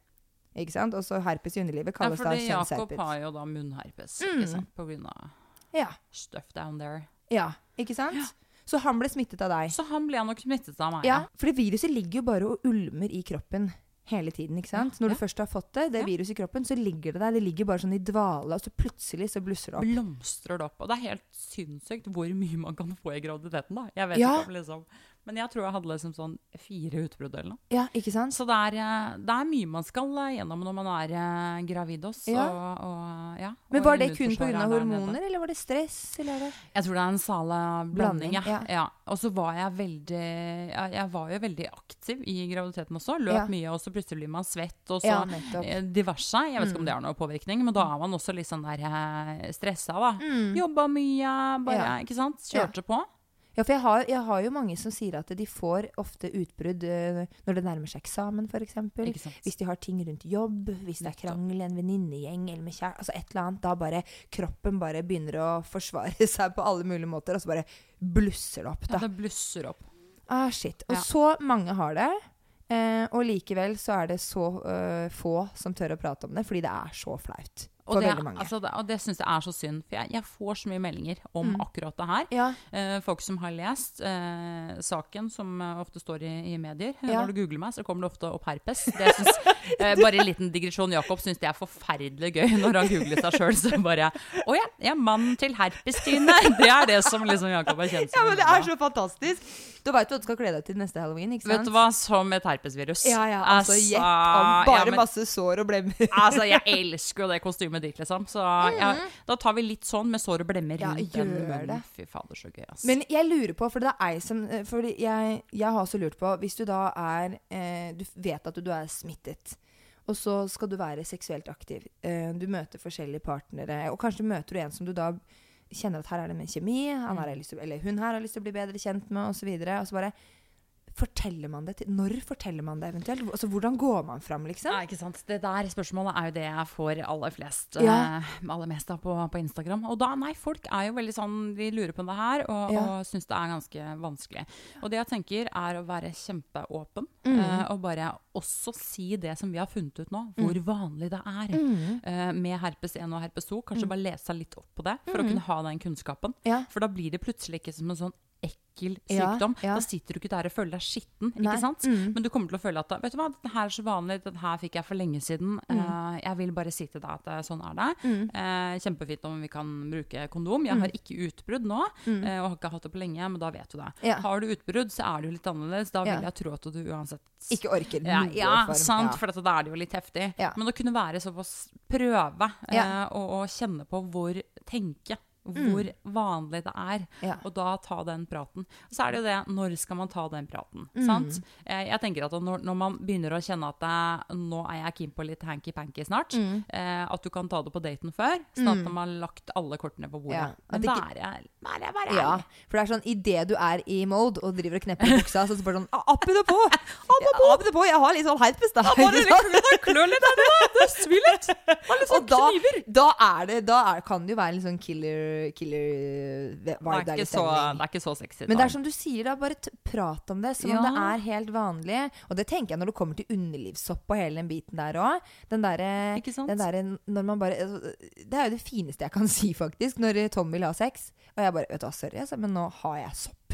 Ikke sant? Også herpes i underlivet Ja, kalles da fordi Jakob har jo da munnherpes, Mm. ikke sant? På grunn av Ja, stuff down there. ja, ikke sant? Så han ble smittet av deg. Så han ble nok smittet av meg. Ja, For viruset ligger jo bare og ulmer i kroppen hele tiden. ikke sant? Når du først har fått det, det viruset i kroppen, så ligger det der. Det ligger bare sånn i dvale, og så plutselig så blusser det opp. Blomstrer det opp. Og det er helt sinnssykt hvor mye man kan få i graviditeten, da. Jeg vet Ja. ikke om liksom Men jeg tror jeg hadde liksom sånn fire utbrudd eller noe. Ja, ikke sant? Så det er, eh, det er mye man skal eh, gjennom når man er eh, gravid også. Ja. Og, og, ja, Men var det kun pga. er hormoner, eller var det stress? Eller er det Jeg tror det er en sale blanding. Blanding, ja. ja. Og så var jeg veldig jeg, var jo veldig aktiv i graviditeten også. Løp mye, og så plutselig blir man svett, og så Ja, diverse. Jeg vet ikke Mm. om det har noe påvirkning, men da er man også litt sånn der stressa, da. Mm. Jobba mye, bare, ikke sant. Kjørte på. Ja, for jeg har, jeg har jo mange som sier at de får ofte utbrudd uh, når det nærmer seg eksamen, f.eks. Hvis de har ting rundt jobb, hvis det er krangel en venninnegjeng eller med kjære, Altså et eller annet. Da bare kroppen bare begynner å forsvare <laughs> seg på alle mulige måter, og så bare blusser det opp, Ja, det blusser opp. Ah, shit. Og Ja. så mange har det. Uh, og likevel så er det så uh, få som tør å prate om det, fordi det er så flaut. For og det. Altså, og det syns jeg er så synd, for jeg, jeg får så mye meldinger om akkurat det her. Ja. Eh, folk som har lest eh, saken, som eh, ofte står i, i medier. Eh, Ja. Når du googler meg, så kommer det ofte opp herpes. Det syns, <laughs> eh, bare en liten digresjon. Jakob syns det er forferdelig gøy når han googler seg sjøl. Så bare Å ja, jeg er mannen til herpes-Tine. <laughs> Det er det som liksom Jakob er kjent som. Ja, men det er så fantastisk. Du veit hva du skal kle deg til neste halloween, ikke sant? Vet du hva, som et herpesvirus. Ja, ja, altså, gjett om ja, bare men- masse sår og blemmer. Altså, jeg <laughs> elsker jo det kostymet ditt, liksom. Så ja, da tar vi litt sånn med sår og blemmer Ja, rundt den munnen. Fy fader, så gøy, ass. Men jeg lurer på, for det er ei som For jeg, jeg har også lurt på Hvis du da er eh, Du vet at du er smittet, og så skal du være seksuelt aktiv. Eh, du møter forskjellige partnere, og kanskje møter du en som du da kjenner at her er det med kjemi, til, eller hun her har lyst til å bli bedre kjent med, osv. Og, så og så bare Forteller man det til Når forteller man det eventuelt? Altså, hvordan går man fram, liksom? Ja, ikke sant. Det der spørsmålet er jo det jeg får aller flest Ja. eh, aller mest av på, på Instagram. Og da, nei, folk er jo veldig sånn De lurer på det her og, Ja. og syns det er ganske vanskelig. Og det jeg tenker, er å være kjempeåpen. Mm. eh, og bare også si det som vi har funnet ut nå, hvor vanlig det er Mm. eh, med herpes 1 og herpes 2. Kanskje bare lese litt opp på det for å kunne ha den kunnskapen. Mm. Ja. For da blir det plutselig ikke som en sånn ekkel sykdom. ja. Da sitter du ikke der og føler deg skitten, ikke sant? Mm. Men du kommer til å føle at vet du hva, dette her er så vanlig, dette her fikk jeg for lenge siden. Mm. Uh, jeg vil bare si til deg at eh, sånn er det. Eh, kjempefint om vi kan bruke kondom. Jeg har ikke utbrudd nå, uh, og har ikke hatt det på lenge, men da vet du det. Mm. Ja. Har du utbrudd, så er det jo litt annerledes. Da vil Ja. jeg tro at du uansett Ikke orker ja, noe ja, sant, Ja. for da er det jo litt heftig. Ja. Men å kunne være såpass prøve Ja. og, og kjenne på hvor tenke hvor vanlig det er, Mm. Ja. og da ta den praten. Så er det jo det, når skal man ta den praten? Mm. Sant? Eh, jeg tenker at når, når man begynner å kjenne at det, nå er jeg keen på litt hanky-panky snart, Mm. eh, at du kan ta det på daten før, sånn at man har lagt alle kortene på bordet. Ja, Men være, være, være Ja, for det er sånn idet du er i mode og driver og knepper i buksa, så bare sånn «Ah, Opp i det på! Opp det på! Jeg har litt sånn herpes, da. Ikke sant? Klør litt her, det svir litt! <laughs> Og da, da er det Da er, kan det jo være litt sånn killer, killer Det vibe er, der ikke så, det er ikke så sexy. Men det er som du sier, da. Bare prat om det som Ja. om det er helt vanlig. Og det tenker jeg når det kommer til underlivssopp og hele den biten der òg. Den derre sant? den derre når man bare altså, Det er jo det fineste jeg kan <laughs> si, faktisk. Når Tom vil ha sex. Og jeg bare Vet du hva, sorry, altså, men nå har jeg sopp.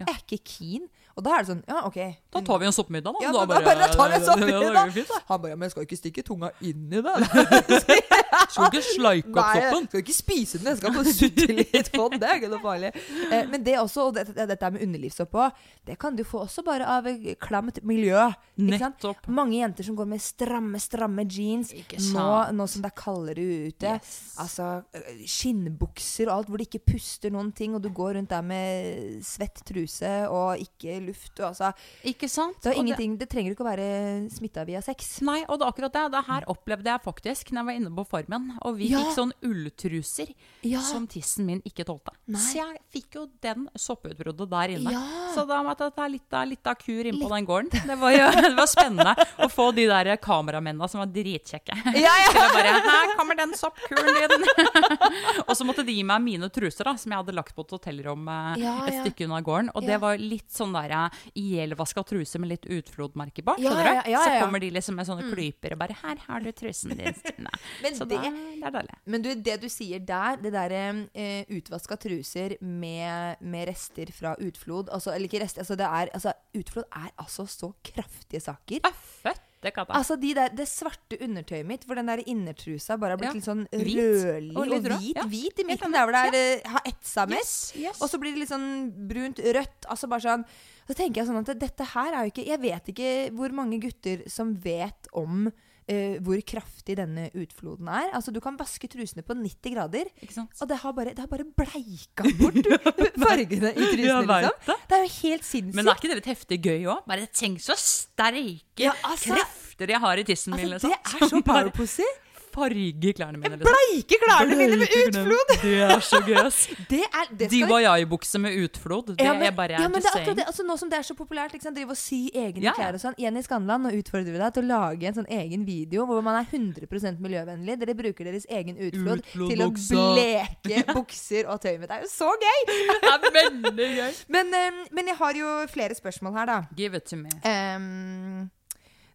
Ja. Jeg er ikke keen. Og da er det sånn Ja, OK. Da tar vi en soppmiddag, da. Ja, Da bare, da tar vi en <laughs> Ja, soppmiddag. Han bare Men jeg skal ikke stikke tunga inn i det. <laughs> Skal ikke sleike opp soppen. skal ikke spise den, jeg skal bare sutte litt på den. Det er ikke noe farlig. Eh, men det også, og dette, dette med underlivssopp òg, det kan du få også bare av klamt miljø. Nettopp. Mange jenter som går med stramme, stramme jeans nå, nå som det er kaldere ute. Yes. Altså eh, skinnbukser og alt hvor det ikke puster noen ting, og du går rundt der med svett truse og ikke luft. Og, altså, Ikke sant? det, det trenger ikke å være smitta via sex. Nei, og det er akkurat det. Det her opplevde jeg faktisk når jeg var inne på Formen. Og vi Ja. fikk sånn ulltruser Ja. som tissen min ikke tålte. Nei. Så jeg fikk jo den sopputbruddet der inne. Ja. Så da måtte jeg ta litt av, litt av kur innpå på den gården. Det var det var spennende å få de der kameramennene som var dritkjekke. Ja, ja. <laughs> Til å bare 'Her kommer den soppkuren din'. <laughs> og så måtte de gi meg mine truser, da, som jeg hadde lagt på et hotellrom eh, et stykke unna gården. Og det var litt sånn der eh, ihjelvaska truser med litt utflodmerke bak. Ja, skjønner du? ja, ja, Så kommer de liksom med sånne klyper og bare 'Her har du trusen din, Stine'. <laughs> Men så det- da, det er deilig. Men du, det du sier der, det derre eh, utvaska truser med, med rester fra utflod altså, Eller ikke rester, altså det er altså, Utflod er altså så kraftige saker. Er født, katta. Altså de der, Det svarte undertøyet mitt, hvor den der innertrusa bare har blitt Ja. litt sånn rødlig Og og, hvit. ja. Hvit i midten, der hvor det er, ja. har etsa mest. Yes, yes. Og så blir det litt sånn brunt rødt. Altså bare sånn Så tenker jeg sånn at dette her er jo ikke Jeg vet ikke hvor mange gutter som vet om uh, hvor kraftig denne utfloden er. Altså Du kan vaske trusene på 90 grader. Og det har bare, det har bare bleika bort <laughs> fargene i trusene. Liksom. det er jo helt sinnssykt. Men er ikke det litt heftig gøy òg? Bare tenk så sterke Ja, altså- krefter jeg har i tissen min. altså, Liksom. det er så powerpussy. Farge klærne mine. Liksom. Bleike klærne mine med utflod! <laughs> Det er så skal Diwayai-bukse med utflod. Det Ja, men, er bare ja, men det er det. Altså, nå som det er så populært, liksom, drive og sy egne Ja, klær og sånn. Jenny Skanland, nå utfordrer vi deg til å lage en sånn egen video hvor man er 100 miljøvennlig. Dere bruker deres egen utflod til å bleke <laughs> bukser og tøy med. Det er jo så gøy! Det er veldig gøy. <laughs> Men, um, men jeg har jo flere spørsmål her, da. Give it to me. Ehm,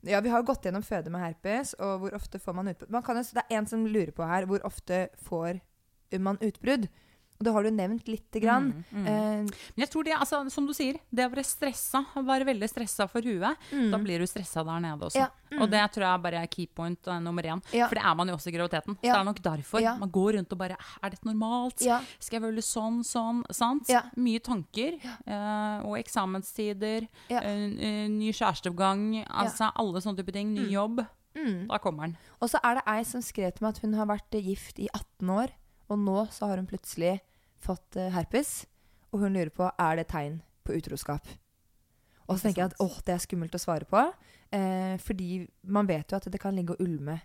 Ja, vi har gått gjennom føde med herpes, og hvor ofte får man utbrudd. Det er en som lurer på her hvor ofte får man utbrudd. Og det har du nevnt lite grann. Mm, mm. Uh, Men jeg tror det, altså, som du sier, det å være stressa, være veldig stressa for huet, da blir du stressa der nede også. Mm. Ja, mm. Og det tror jeg bare er key point eh, nummer én. Ja. For det er man jo også i graviditeten. Så det er nok derfor Ja. man går rundt og bare Er dette normalt? Ja. Skal jeg føle sånn, sånn? Sant? Ja. Mye tanker. Uh, og eksamenstider. Ja. ny kjæresteoppgang. Altså alle sånne type ting. Ny jobb. mm. Da kommer den. Og så er det ei som skrev til meg at hun har vært gift i 18 år, og nå så har hun plutselig fått eh, herpes. Og hun lurer på er det tegn på utroskap. Og så tenker jeg at åh, det er skummelt å svare på. Eh, fordi man vet jo at det kan ligge og ulme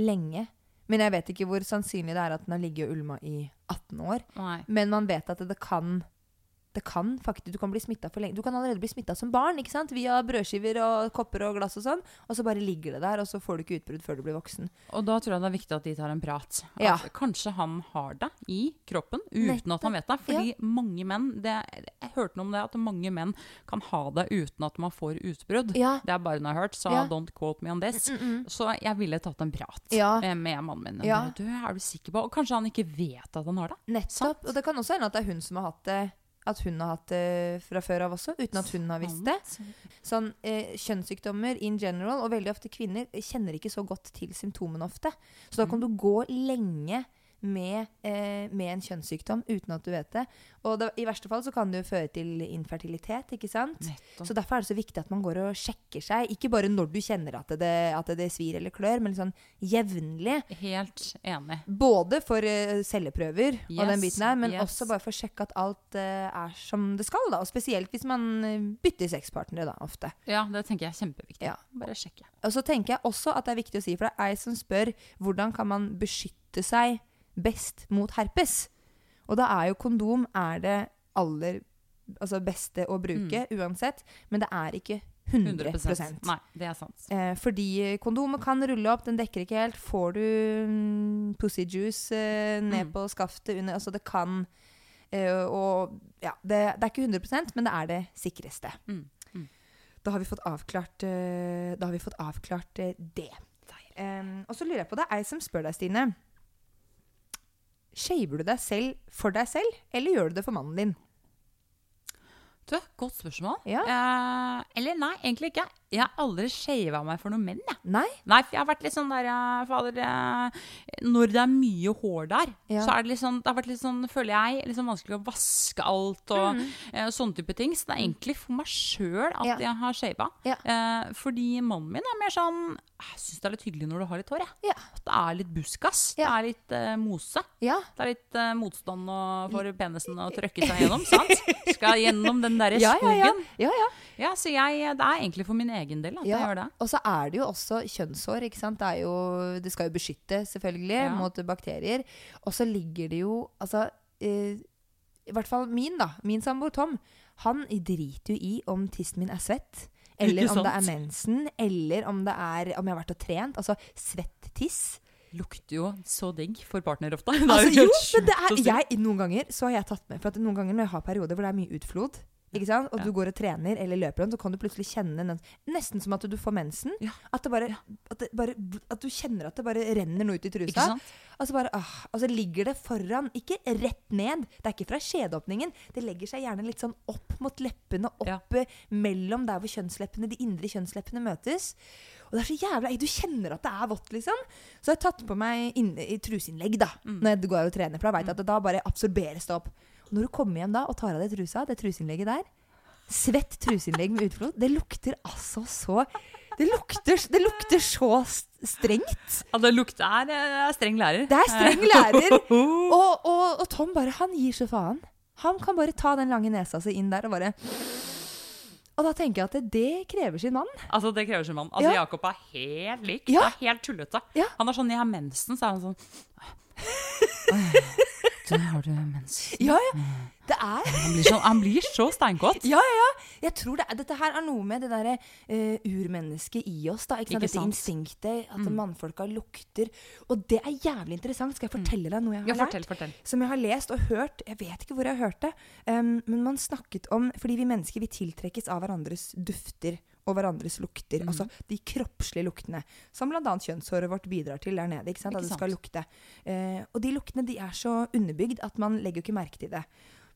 lenge. Men jeg vet ikke hvor sannsynlig det er at den har ligget og ulma i 18 år. Nei. Men man vet at det kan det kan faktisk, Du kan bli smitta for lenge. Du kan allerede bli smitta som barn ikke sant? via brødskiver og kopper og glass og sånn. Og så bare ligger det der, og så får du ikke utbrudd før du blir voksen. Og da tror jeg det er viktig at de tar en prat. At Ja. Kanskje han har det i kroppen uten at han vet det. Fordi mange menn det, Jeg hørte noe om det, at mange menn kan ha det uten at man får utbrudd. Ja. Det er bare noe jeg har hørt, så Ja. don't quote me on this. Så jeg ville tatt en prat Ja. eh, med mannen min. Ja. Du, er du sikker på Og kanskje han ikke vet at han har det? Nettopp. Og det kan også hende at det er hun som har hatt det at hun har hatt det fra før av også, uten at hun har visst det. Sånn, eh, Kjønnssykdommer in general, og veldig ofte kvinner, kjenner ikke så godt til symptomene ofte. Så da kan du gå lenge med, eh, med en kjønnssykdom uten at du vet det. Og da, i verste fall så kan det jo føre til infertilitet, ikke sant? Nettom. Så derfor er det så viktig at man går og sjekker seg. Ikke bare når du kjenner at det, at det svir eller klør, men sånn jevnlig. Helt enig. Både for uh, celleprøver og den Yes, biten der, men yes. også bare for å sjekke at alt uh, er som det skal. da. Og spesielt hvis man eh, bytter sexpartnere, da, ofte. Ja, det tenker jeg er kjempeviktig. Ja. Bare sjekke. Og så tenker jeg også at det er viktig å si, for det er ei som spør hvordan kan man beskytte seg best mot herpes. Og da er jo kondom er det aller altså beste å bruke uansett, men det er ikke 100, 100 Nei, det er sant. Eh, fordi kondomet kan rulle opp, den dekker ikke helt. Får du mm, pussy juice eh, ned Mm. på skaftet under Altså, det kan eh, Og ja, det, det er ikke 100% men det er det sikreste. Mm, mm. Da har vi fått avklart, eh, da har vi fått avklart eh, det. Og så lurer jeg på det er ei som spør deg, Stine. Shaver du deg selv for deg selv, eller gjør du det for mannen din? Du, godt spørsmål. Ja. Eh, eller nei, egentlig ikke. Jeg har aldri shava meg for noen menn, jeg. Nei? Nei, for jeg har vært litt sånn der Fader eh, Når det er mye hår der, Ja. så er det litt sånn Det har vært litt sånn, føler jeg, litt sånn vanskelig å vaske alt og Mm. uh, sånne type ting. Så det er egentlig for meg sjøl at Ja. jeg har shava. Ja. Uh, fordi mannen min er mer sånn Jeg syns det er litt hyggelig når du har litt hår, jeg. Ja. At det er litt buskas. Ja. Det er litt uh, mose. Ja. Det er litt motstand for penisen å trøkke seg gjennom, sant? <laughs> Skal gjennom den derre Ja, ja, skogen. ja. ja, ja. Ja, så jeg, det er egentlig for min egen del jeg gjør det. Og så er det jo også kjønnshår. Det, jo, det skal jo beskytte, selvfølgelig, Ja. mot bakterier. Og så ligger det jo Altså eh, I hvert fall min, da. Min samboer Tom. Han driter jo i om tissen min er svett. Eller om det er mensen, eller om det er om jeg har vært og trent. Altså svett tiss. Lukter jo så digg for partner ofte. <laughs> Altså, jo, men det er, jeg, noen ganger så har jeg tatt med For noen ganger når jeg har perioder hvor det er mye utflod, ikke sant? og Ja. du går og trener eller løper, så kan du plutselig kjenne den, nesten som at du får mensen. Ja. At, det bare, at, det bare, at du kjenner at det bare renner noe ut i trusa. Og så bare, ah, og så ligger det foran, ikke rett ned. Det er ikke fra skjedeåpningen. Det legger seg gjerne litt sånn opp mot leppene, opp Ja. mellom der hvor kjønnsleppene, de indre kjønnsleppene møtes. Og det er så jævla Du kjenner at det er vått, liksom. Så jeg har tatt på meg inne, i truseinnlegg da, Mm. når jeg går og trener. For da veit jeg at det da bare absorberes det opp. Når du kommer hjem da og tar av deg trusa, det truseinnlegget der Svett truseinnlegg med utflod. Det lukter altså så Det lukter, det lukter så strengt. Ja, det lukter er, er streng lærer. Det er streng lærer. <laughs> Og, og, og Tom bare, han gir så faen. Han kan bare ta den lange nesa si inn der og bare Og da tenker jeg at det, det krever sin mann. Altså, det krever sin mann. Altså, Ja. Jakob er helt lik. Ja. Det er helt tullete. Ja. Han er sånn, jeg har mensen, så er han sånn <laughs> Du, har du mens. Ja, ja. Det er Han blir, så, han blir så steinkåt. Ja, ja, ja. Jeg tror det er, Dette her er noe med det derre uh, urmennesket i oss. da, ikke sant? Ikke Dette sant? instinktet. At Mm. mannfolka lukter. Og det er jævlig interessant. Skal jeg fortelle deg noe jeg har Ja, lært? fortell, fortell. Som jeg har lest og hørt. Jeg vet ikke hvor jeg har hørt det. Um, men man snakket om Fordi vi mennesker vi tiltrekkes av hverandres dufter og hverandres lukter. Altså de kroppslige luktene. Som bl.a. kjønnshåret vårt bidrar til der nede. ikke sant? At det skal lukte. Eh, og de luktene de er så underbygd at man legger jo ikke merke til det.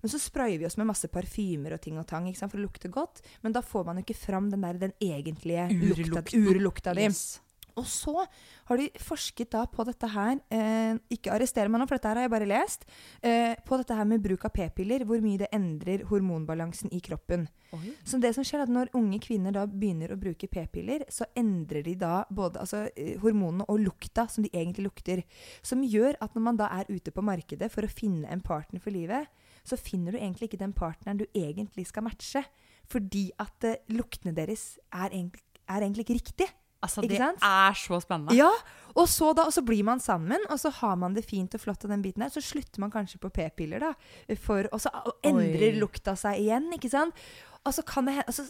Men så sprayer vi oss med masse parfymer og ting og tang for å lukte godt. Men da får man jo ikke fram den, der, den egentlige lukta, Urlukten. urlukta di. Yes. Og så har de forsket da på dette her eh, Ikke arrester meg nå, for dette her har jeg bare lest. Eh, på dette her med bruk av p-piller, hvor mye det endrer hormonbalansen i kroppen. Oi. Så det som skjer er at Når unge kvinner da begynner å bruke p-piller, så endrer de da både altså, eh, hormonene og lukta som de egentlig lukter. Som gjør at når man da er ute på markedet for å finne en partner for livet, så finner du egentlig ikke den partneren du egentlig skal matche. Fordi at eh, luktene deres er egentlig, er egentlig ikke riktig. Altså, det er så spennende. Ja, og så, da, og så blir man sammen, og så har man det fint og flott av den biten her. Så slutter man kanskje på p-piller, da. For, og så endrer Oi. lukta seg igjen, ikke sant. Og så, kan det, og så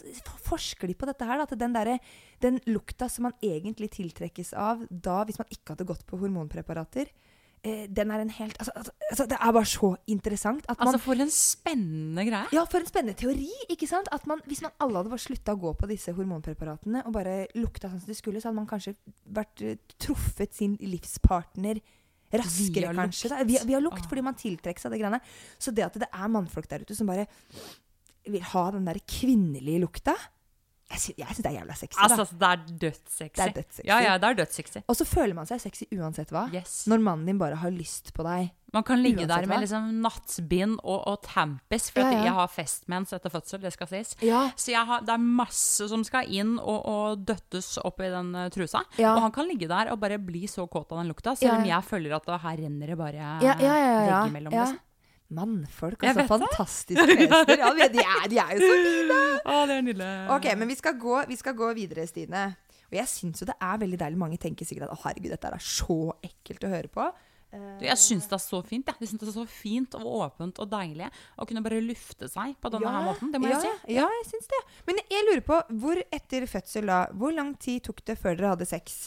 forsker de på dette her, at den, der, den lukta som man egentlig tiltrekkes av da, hvis man ikke hadde gått på hormonpreparater, den er en helt altså, altså, altså, Det er bare så interessant at man Altså, for en spennende greie. ja, for en spennende teori. ikke sant? At man, Hvis man alle hadde bare slutta å gå på disse hormonpreparatene og bare lukta sånn som de skulle, så hadde man kanskje vært eh, truffet sin livspartner raskere, Via kanskje. Da. Via, via lukt, Ah. fordi man tiltrekker seg det greiene. Så det at det er mannfolk der ute som bare vil ha den der kvinnelige lukta Jeg, sy jeg syns det er jævla sexy. da. Altså, det er dødssexy. Det er dødssexy. Ja, ja, det er dødssexy. Og så føler man seg sexy uansett hva. Yes. Når mannen din bare har lyst på deg. Man kan ligge Uansett der med liksom nattbind og, og tampis, for Ja, ja. jeg har festmens etter fødsel, det skal sies. Ja. Så har, det er masse som skal inn og, og døttes opp i den eh, trusa. Ja. Og han kan ligge der og bare bli så kåt av den lukta, selv om jeg føler at her renner det bare Ja, ja, ja, ja. veggimellom. Liksom. Mannfolk, altså. Fantastiske vesener. Ja, de, er, de er jo så fine! Å, det er nydelig. Ok, men vi skal gå, vi skal gå videre, Stine. Og jeg syns jo det er veldig deilig. Mange tenker sikkert at å herregud, dette er så ekkelt å høre på. Du, jeg syns det er så fint. Ja. jeg synes det er så fint og åpent og deilig å kunne bare lufte seg på denne her måten. Det må ja, jeg si. Ja, jeg syns det. Men jeg lurer på, hvor etter fødsel da, hvor lang tid tok det før dere hadde sex?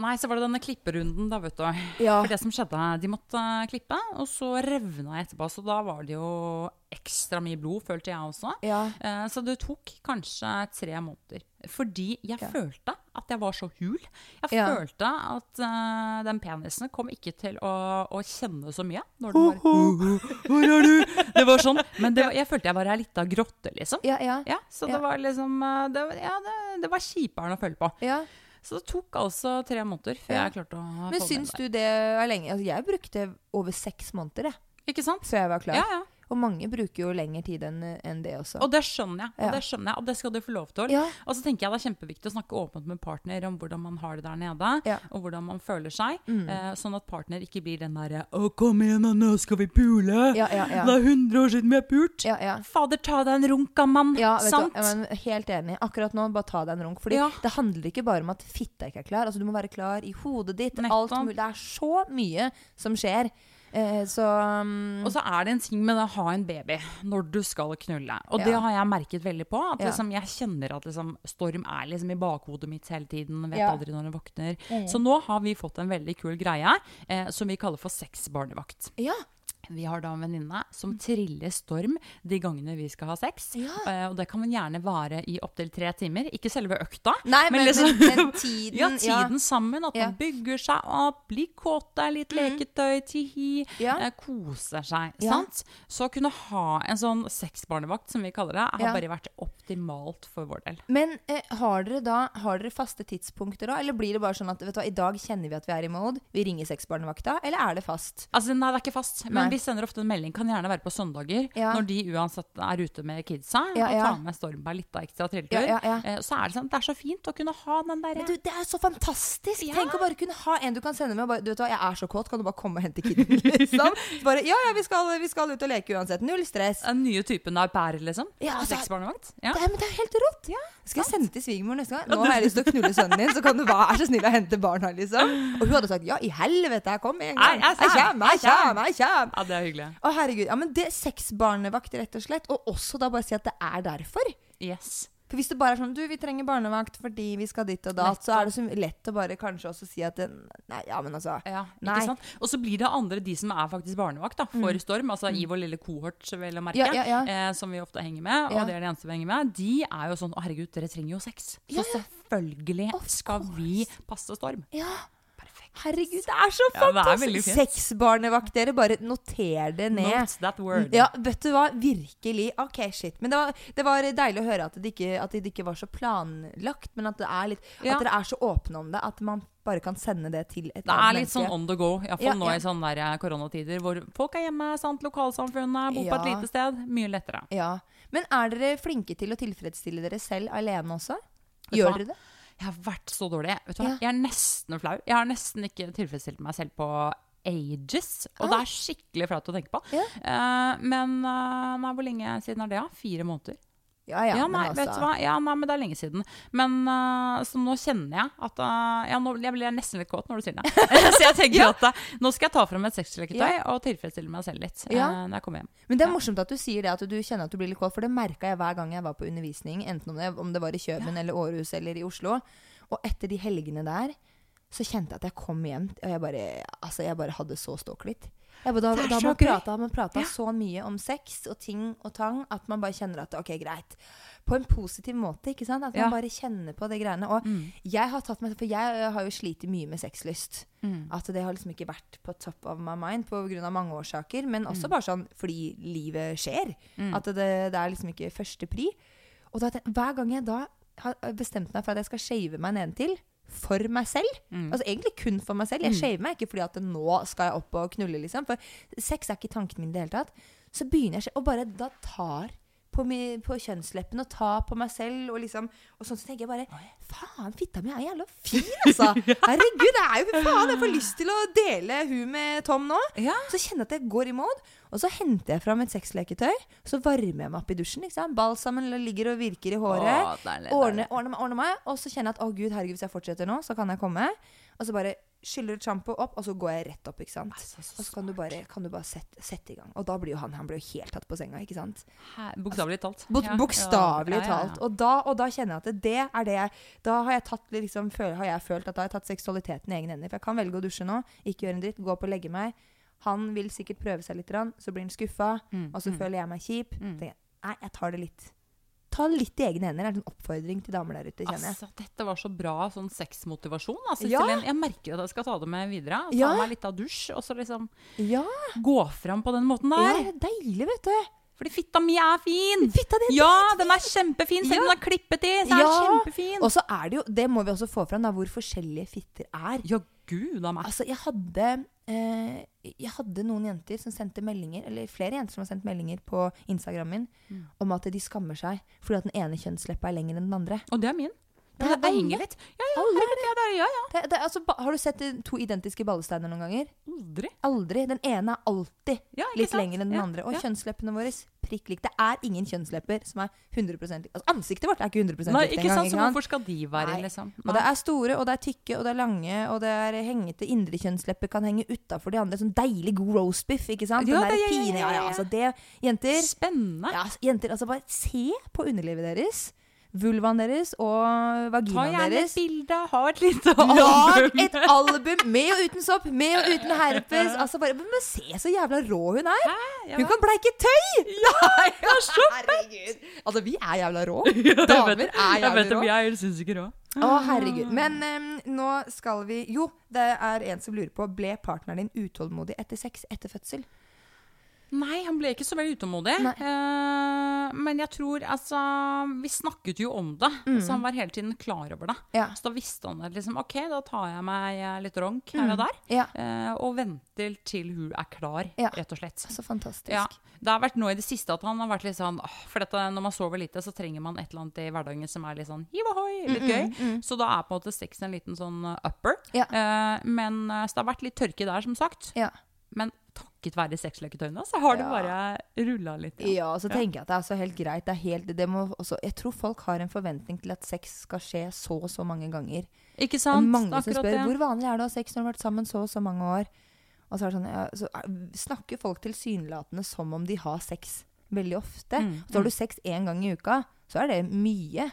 Nei, så var det denne klipperunden, da, vet du. Ja. For det som skjedde, de måtte klippe, og så revna jeg etterpå. Så da var det jo ekstra mye blod, følte jeg også. Ja. Eh, Så det tok kanskje tre måneder. Fordi jeg følte at jeg var så hul. Jeg Ja. følte at uh, den penisen kom ikke til å, å kjenne så mye. Når den var, Hvor er du? Det var sånn. Men det var, jeg følte jeg var ei lita grotte, liksom. Ja, ja. Ja, så Ja. det var liksom eh, Det, ja, det, det var kjipere å føle på. ja. Så det tok altså tre måneder før Ja. jeg klarte å Men få syns den du det er lenge? Altså, jeg brukte over seks måneder jeg. Ikke sant? før jeg var klar. Ja, ja. Og mange bruker jo lengre tid enn en det også. Og det skjønner jeg, og Ja. det skjønner jeg, og det skal du få lov til. Ja. Og så tenker jeg det er kjempeviktig å snakke åpent med partner om hvordan man har det der nede, Ja. Mm. og hvordan man føler seg, eh, sånn at partner ikke blir den derre 'Å, kom igjen, nå skal vi pule'. Det er 100 år siden vi har pult. Fader, ta deg en runk, mann. Sant? du, helt enig. Akkurat nå, bare ta deg en runk. Fordi det handler ikke bare om at fitta ikke er klar. Altså, du må være klar i hodet ditt. Nettom. Alt mulig. Det er så mye som skjer. Eh, så um, Og så er det en ting med å ha en baby når du skal knulle. Og det har jeg merket veldig på. At liksom, jeg kjenner at liksom, Storm er liksom i bakhodet mitt hele tiden. Vet Ja. aldri når hun våkner. Så nå har vi fått en veldig kul greie eh, som vi kaller for sexbarnevakt. Ja. Vi har da en venninne som triller storm de gangene vi skal ha sex. Ja. Uh, og det kan man gjerne vare i opptil tre timer. Ikke selve økta, Nei, men, liksom- men, men <laughs> tiden ja, tiden sammen. At Ja. man bygger seg opp, blir kåte, litt leketøy, tihi, Ja. eh, koser seg. Ja. Sant? Så å kunne ha en sånn sexbarnevakt, som vi kaller det, har Ja. bare vært optimalt for vår del. Men uh, har dere da Har dere faste tidspunkter da? Eller blir det bare sånn at vet du hva, i dag kjenner vi at vi er i mode, vi ringer sexbarnevakta, eller er det fast? Altså, nei, det er ikke fast, men Nei. vi sender ofte en melding. Kan gjerne være på søndager, Ja. når de uansett er ute med kidsa, Ja, og ja. tar med Stormberg litt av ekstra trilletur. Ja, ja, ja. Eh, Så er det sånn, det er så fint å kunne ha den der Men du, det er så fantastisk! Ja. Tenk å bare kunne ha en du kan sende med. Og bare, du vet hva, jeg er så kåt, kan du bare komme og hente kiden? Liksom. <laughs> Bare, ja, ja, vi skal, vi skal ut og leke uansett. Null stress. Den nye typen au pair, liksom. Ja, altså-. Ja. Det er, men det er helt rått! Skal jeg sende til svigermor neste gang? Nå har jeg lyst til å knulle sønnen din, så kan du være så snill å hente barna, liksom. <gasps> Og hun hadde sagt ja, i helvete, jeg kommer en gang. Jeg kommer, jeg kommer, jeg kommer. ja, det er hyggelig. Å, herregud. Ja, men det barnevakter, rett og slett. Og også da bare si at det er derfor. Yes. For hvis det bare er sånn Du, vi trenger barnevakt fordi vi skal dit og datt, så er det så lett å bare kanskje også si at det, Nei, ja, men altså Ja, Nei. ikke sant? Og så blir det andre, de som er faktisk barnevakt da, for Storm, altså i vår lille kohort, vel å merke, Mm. Ja, ja. Eh, som vi ofte henger med, og det er det eneste vi henger med, de er jo sånn Å, herregud, dere trenger jo sex. Så selvfølgelig skal vi passe Storm. Ja. Herregud, det er så Ja, det er fantastisk! fint. Sexbarnevakt, dere. Bare noter det ned. Not that word. Ja, vet du hva? Virkelig. Ok, shit. Men det var, det var deilig å høre at det, ikke, at det ikke var så planlagt, men at, det er litt, Ja. at dere er så åpne om det at man bare kan sende det til et Det er litt sånn on the go, iallfall Ja, nå ja. i sånne der eh, koronatider hvor folk er hjemme, sant, lokalsamfunnet, bor på et lite sted. Mye lettere. Ja. Men er dere flinke til å tilfredsstille dere selv alene også? Gjør dere det? Jeg har vært så dårlig. Vet du hva? Ja. Jeg er nesten flau. Jeg har nesten ikke tilfredsstilt meg selv på ages. Og det er skikkelig flaut å tenke på. Ja. Uh, men uh, nei, hvor lenge siden er det? Ja? Fire måneder? Ja, ja. Ja, men nei, altså- vet du hva? Ja, nei, men det er lenge siden. Men uh, så nå kjenner jeg at uh, ja, nå, Jeg blir nesten litt kåt når du sier det. <laughs> <laughs> så jeg tenker at uh, nå skal jeg ta fram et sexleketøy Ja. og tilfredsstille meg selv litt Ja. når jeg kommer hjem. Men det er Ja. morsomt at du sier det, at du kjenner at du blir litt kåt. For det merka jeg hver gang jeg var på undervisning, enten om det, om det var i Kjøben eller Århus eller i Oslo. Og etter de helgene der, så kjente jeg at jeg kom hjem, og jeg bare, altså, jeg bare hadde så ståklitt. Bare, da da man prata, man prata Ja. så mye om sex og ting og tang at man bare kjenner at ok, greit. På en positiv måte, ikke sant? At man Ja. bare kjenner på de greiene. Og Mm. jeg har tatt meg For jeg har jo slitt mye med sexlyst. Mm. At det har liksom ikke vært på top of my mind pga. mange årsaker. Men også Mm. bare sånn fordi livet skjer. At det, det er liksom ikke førstepri. Og da, hver gang jeg da har bestemt meg for at jeg skal shave meg nedentil for meg selv Mm. Altså egentlig kun for meg selv. Jeg shaver meg ikke fordi at nå skal jeg opp og knulle, liksom. For sex er ikke tanken min i det hele tatt. Så begynner jeg å Og bare da tar på, på kjønnsleppen og ta på meg selv. Og liksom Og sånn så tenker jeg bare Faen, fitta mi er jævla fin, altså! <laughs> Herregud, det er jo faen! Jeg får lyst til å dele hun med Tom nå. Ja. Så kjenner jeg at jeg går i mode. Og så henter jeg fram et sexleketøy. Så varmer jeg meg opp i dusjen. ikke sant? Balsamen ligger og virker i håret. Å, deilig, ordner, deilig. ordner, meg, ordner meg. Og så kjenner jeg at å gud, herregud, hvis jeg fortsetter nå, så kan jeg komme. Og så bare skyller et sjampo opp, og så går jeg rett opp. ikke sant? Altså, så Og så kan du bare, kan du bare sette, sette i gang. Og da blir jo han han blir jo helt tatt på senga, ikke sant? Bokstavelig talt. Bo Ja, Bokstavelig ja, ja, ja. talt. Og da, og da kjenner jeg at det er det jeg Da har jeg, tatt, liksom, føl, har jeg følt at da har jeg tatt seksualiteten i egne hender. For jeg kan velge å dusje nå, ikke gjøre en dritt, gå opp og legge meg. Han vil sikkert prøve seg litt, så blir han skuffa, Mm, og så mm. føler jeg meg kjip. Mm. jeg, Nei, jeg tar det litt Ta litt i egne hender. Det er en sånn oppfordring til damer der ute, kjenner jeg. Altså, dette var så bra sånn sexmotivasjon. Altså, Ja. Jeg merker at jeg skal ta det med videre. Ta Ja. meg litt av dusj, og så liksom Ja, gå fram på den måten ja, der. det er deilig, vet du. Fordi fitta mi er fin! Fitta di er Ja, den er kjempefin! Selv om Ja. den er klippet i, så er den kjempefin! Og så er det jo, det må vi også få fram, da, hvor forskjellige fitter er. Ja, gud a meg. Altså, jeg hadde, eh, jeg hadde noen jenter som sendte meldinger, eller flere jenter som har sendt meldinger på Instagram min, Mm. om at de skammer seg fordi at den ene kjønnsleppa er lengre enn den andre. Og det er min. Det er alle. litt. Ja, ja, Alle. ja, det er, ja, ja. Det, det, altså, har du sett to identiske ballesteiner noen ganger? Aldri. Aldri. Den ene er alltid Ja, litt sant? lengre enn den andre. Og kjønnsleppene våre prikk lik. Det er ingen kjønnslepper som er 100 lik. Altså, ansiktet vårt er ikke 100 likt engang. ikke sant? Så hvorfor skal de være, liksom? Og det er store, og det er tykke, og det er lange, og det er hengete. Indre kjønnslepper kan henge utafor de andre. Sånn deilig god roastbiff, ikke sant? Ja, Den der det- pine, altså det, Jenter, Spennende. ja, jenter, altså bare se på underlivet deres. Vulvaen deres og Ta vaginaen gjerne et deres. bilde, ha et lite album. Lag et <laughs> album med og uten sopp, med og uten herpes. Altså bare, men Se så jævla rå hun er! Ja, Hun kan bleike tøy! <laughs> ja, ja, Herregud. Altså, vi er jævla rå. <laughs> Damer er jævla rå. jeg syns ikke rå. Å, herregud. Men um, nå skal vi Jo, det er en som lurer på Ble partneren din utålmodig etter sex etter fødsel? Nei, han ble ikke så veldig utålmodig. Eh, men jeg tror altså Vi snakket jo om det, så han var hele tiden klar over det. Mm. Ja. Så da visste han at liksom, ok, da tar jeg meg eh, litt ronk her og der. Ja. Uh, og venter til hun er klar, Mm. Ja. rett og slett. Så fantastisk. Ja, Det har vært nå i det siste at han har vært litt sånn åh, For dette, når man sover lite, så trenger man et eller annet i hverdagen som er litt sånn hiv ohoi, litt gøy. Så da er på en måte sex en liten sånn uh, upper. Eh, men uh, Så det har vært litt tørke der, som sagt. Ja. Men takket være sexleketøyene, så har det Ja. bare rulla litt. Ja, og så tenker jeg at det er så helt greit. Det er helt, det må også, jeg tror folk har en forventning til at sex skal skje så og så mange ganger. Ikke Det er sant? mange som spør det. hvor vanlig er det å ha sex når du har vært sammen så og så mange år. Og så, sånn, ja, så er- snakker folk tilsynelatende som om de har sex veldig ofte. Mm, Så har du sex én gang i uka, så er det mye.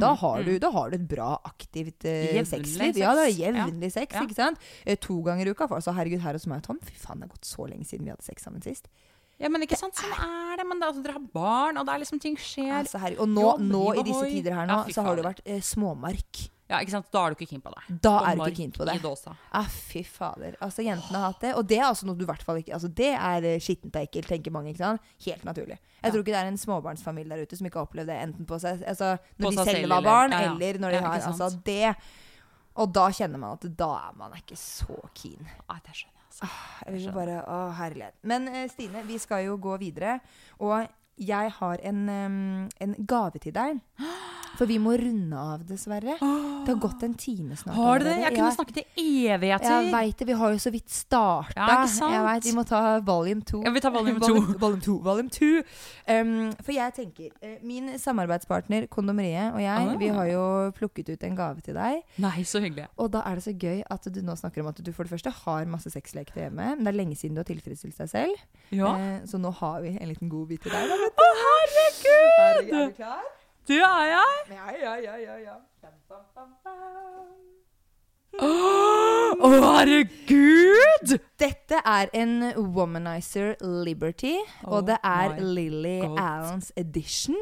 Da, har du, da har du et bra, aktivt eh, sexliv. Ja, det er jevnlig sex, Ja. ikke sant? Eh, to ganger i uka. For, altså, herregud, her hos meg og Tom, fy faen, det har gått så lenge siden vi hadde sex sammen sist. Ja, men ikke sant, sånn er det. Men det, altså, dere har barn, og det er liksom ting skjer. Altså. Og nå, Jobb, nå i disse tider her nå, Ja, så har det vært eh, småmark. Ja, ikke sant? Da er du ikke keen på det. Da Og er du ikke keen på det. Ah, fy fader. Altså, jentene har hatt det. Og det er altså noe du i hvert fall ikke Altså, det er eh, skittent og ekkelt, tenker mange. ikke sant? Helt naturlig. Jeg tror ikke det er en småbarnsfamilie der ute som ikke har opplevd det enten på seg Altså når På de selv var barn, ja, ja. eller når de Ja, har. Altså, det Og da kjenner man at da er man ikke så keen. Nei, det skjønner jeg. Altså. Jeg vil bare, å herlighet. Men eh, Stine, vi skal jo gå videre. Og jeg har en, um, en gave til deg. For vi må runde av, dessverre. Det har gått en time snart. Har du det? Jeg kunne Ja, snakket i evigheter. Jeg veit det. Vi har jo så vidt starta. Ja, ikke sant? Jeg vet, Vi må ta volume to. Ja, vi tar volume to. volume, two. Volume two. Um, for jeg tenker uh, Min samarbeidspartner Kondomeriet og jeg Ah. Vi har jo plukket ut en gave til deg. Nei, så hyggelig. Og da er det så gøy at du nå snakker om at du for det første har masse sexleketøy hjemme. Men det er lenge siden du har tilfredsstilt deg selv. Ja. Uh, så nå har vi en liten godbit til deg. Da, vet Å, herregud! Er du klar? Du er jeg. Ja, ja, ja, ja, ja. Å, herregud! Dette er en Womanizer Liberty, Oh og det er Lily God. Allens edition.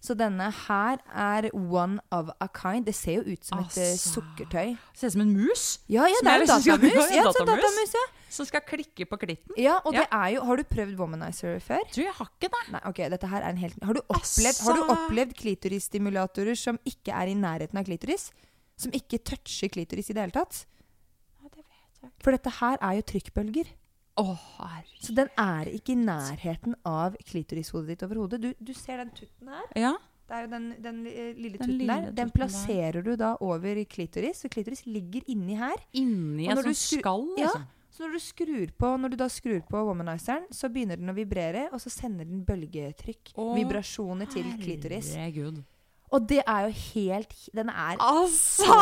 Så denne her er one of a kind. Det ser jo ut som et eh, Altså. sukkertøy. Ser ut som en mus Ja, ja, det er en liksom datamus. Ja, <laughs> datamus, ja. Som skal klikke på klitten. ja, og Ja. det er jo Har du prøvd Womanizer før? Du, jeg har ikke det. Nei, ok, dette her er en helt Har du opplevd, har du Altså. opplevd klitorisstimulatorer som ikke er i nærheten av klitoris? Som ikke toucher klitoris i det hele tatt? Ja, det vet jeg ikke. For dette her er jo trykkbølger. Oh. Så den er ikke i nærheten av klitorishodet ditt overhodet. Du, du ser den tutten her? Ja. Det er jo den, den lille lille Den tutten lille der. Den plasserer plasserer du da over klitoris. Så klitoris ligger inni her. Inni Og en når liksom? skall, Ja. Så når du skrur på Når du da skrur på womanizeren, så begynner den å vibrere, og så sender den bølgetrykk. Å, vibrasjoner til klitoris. Herregud. Og det er jo helt Den er Altså! så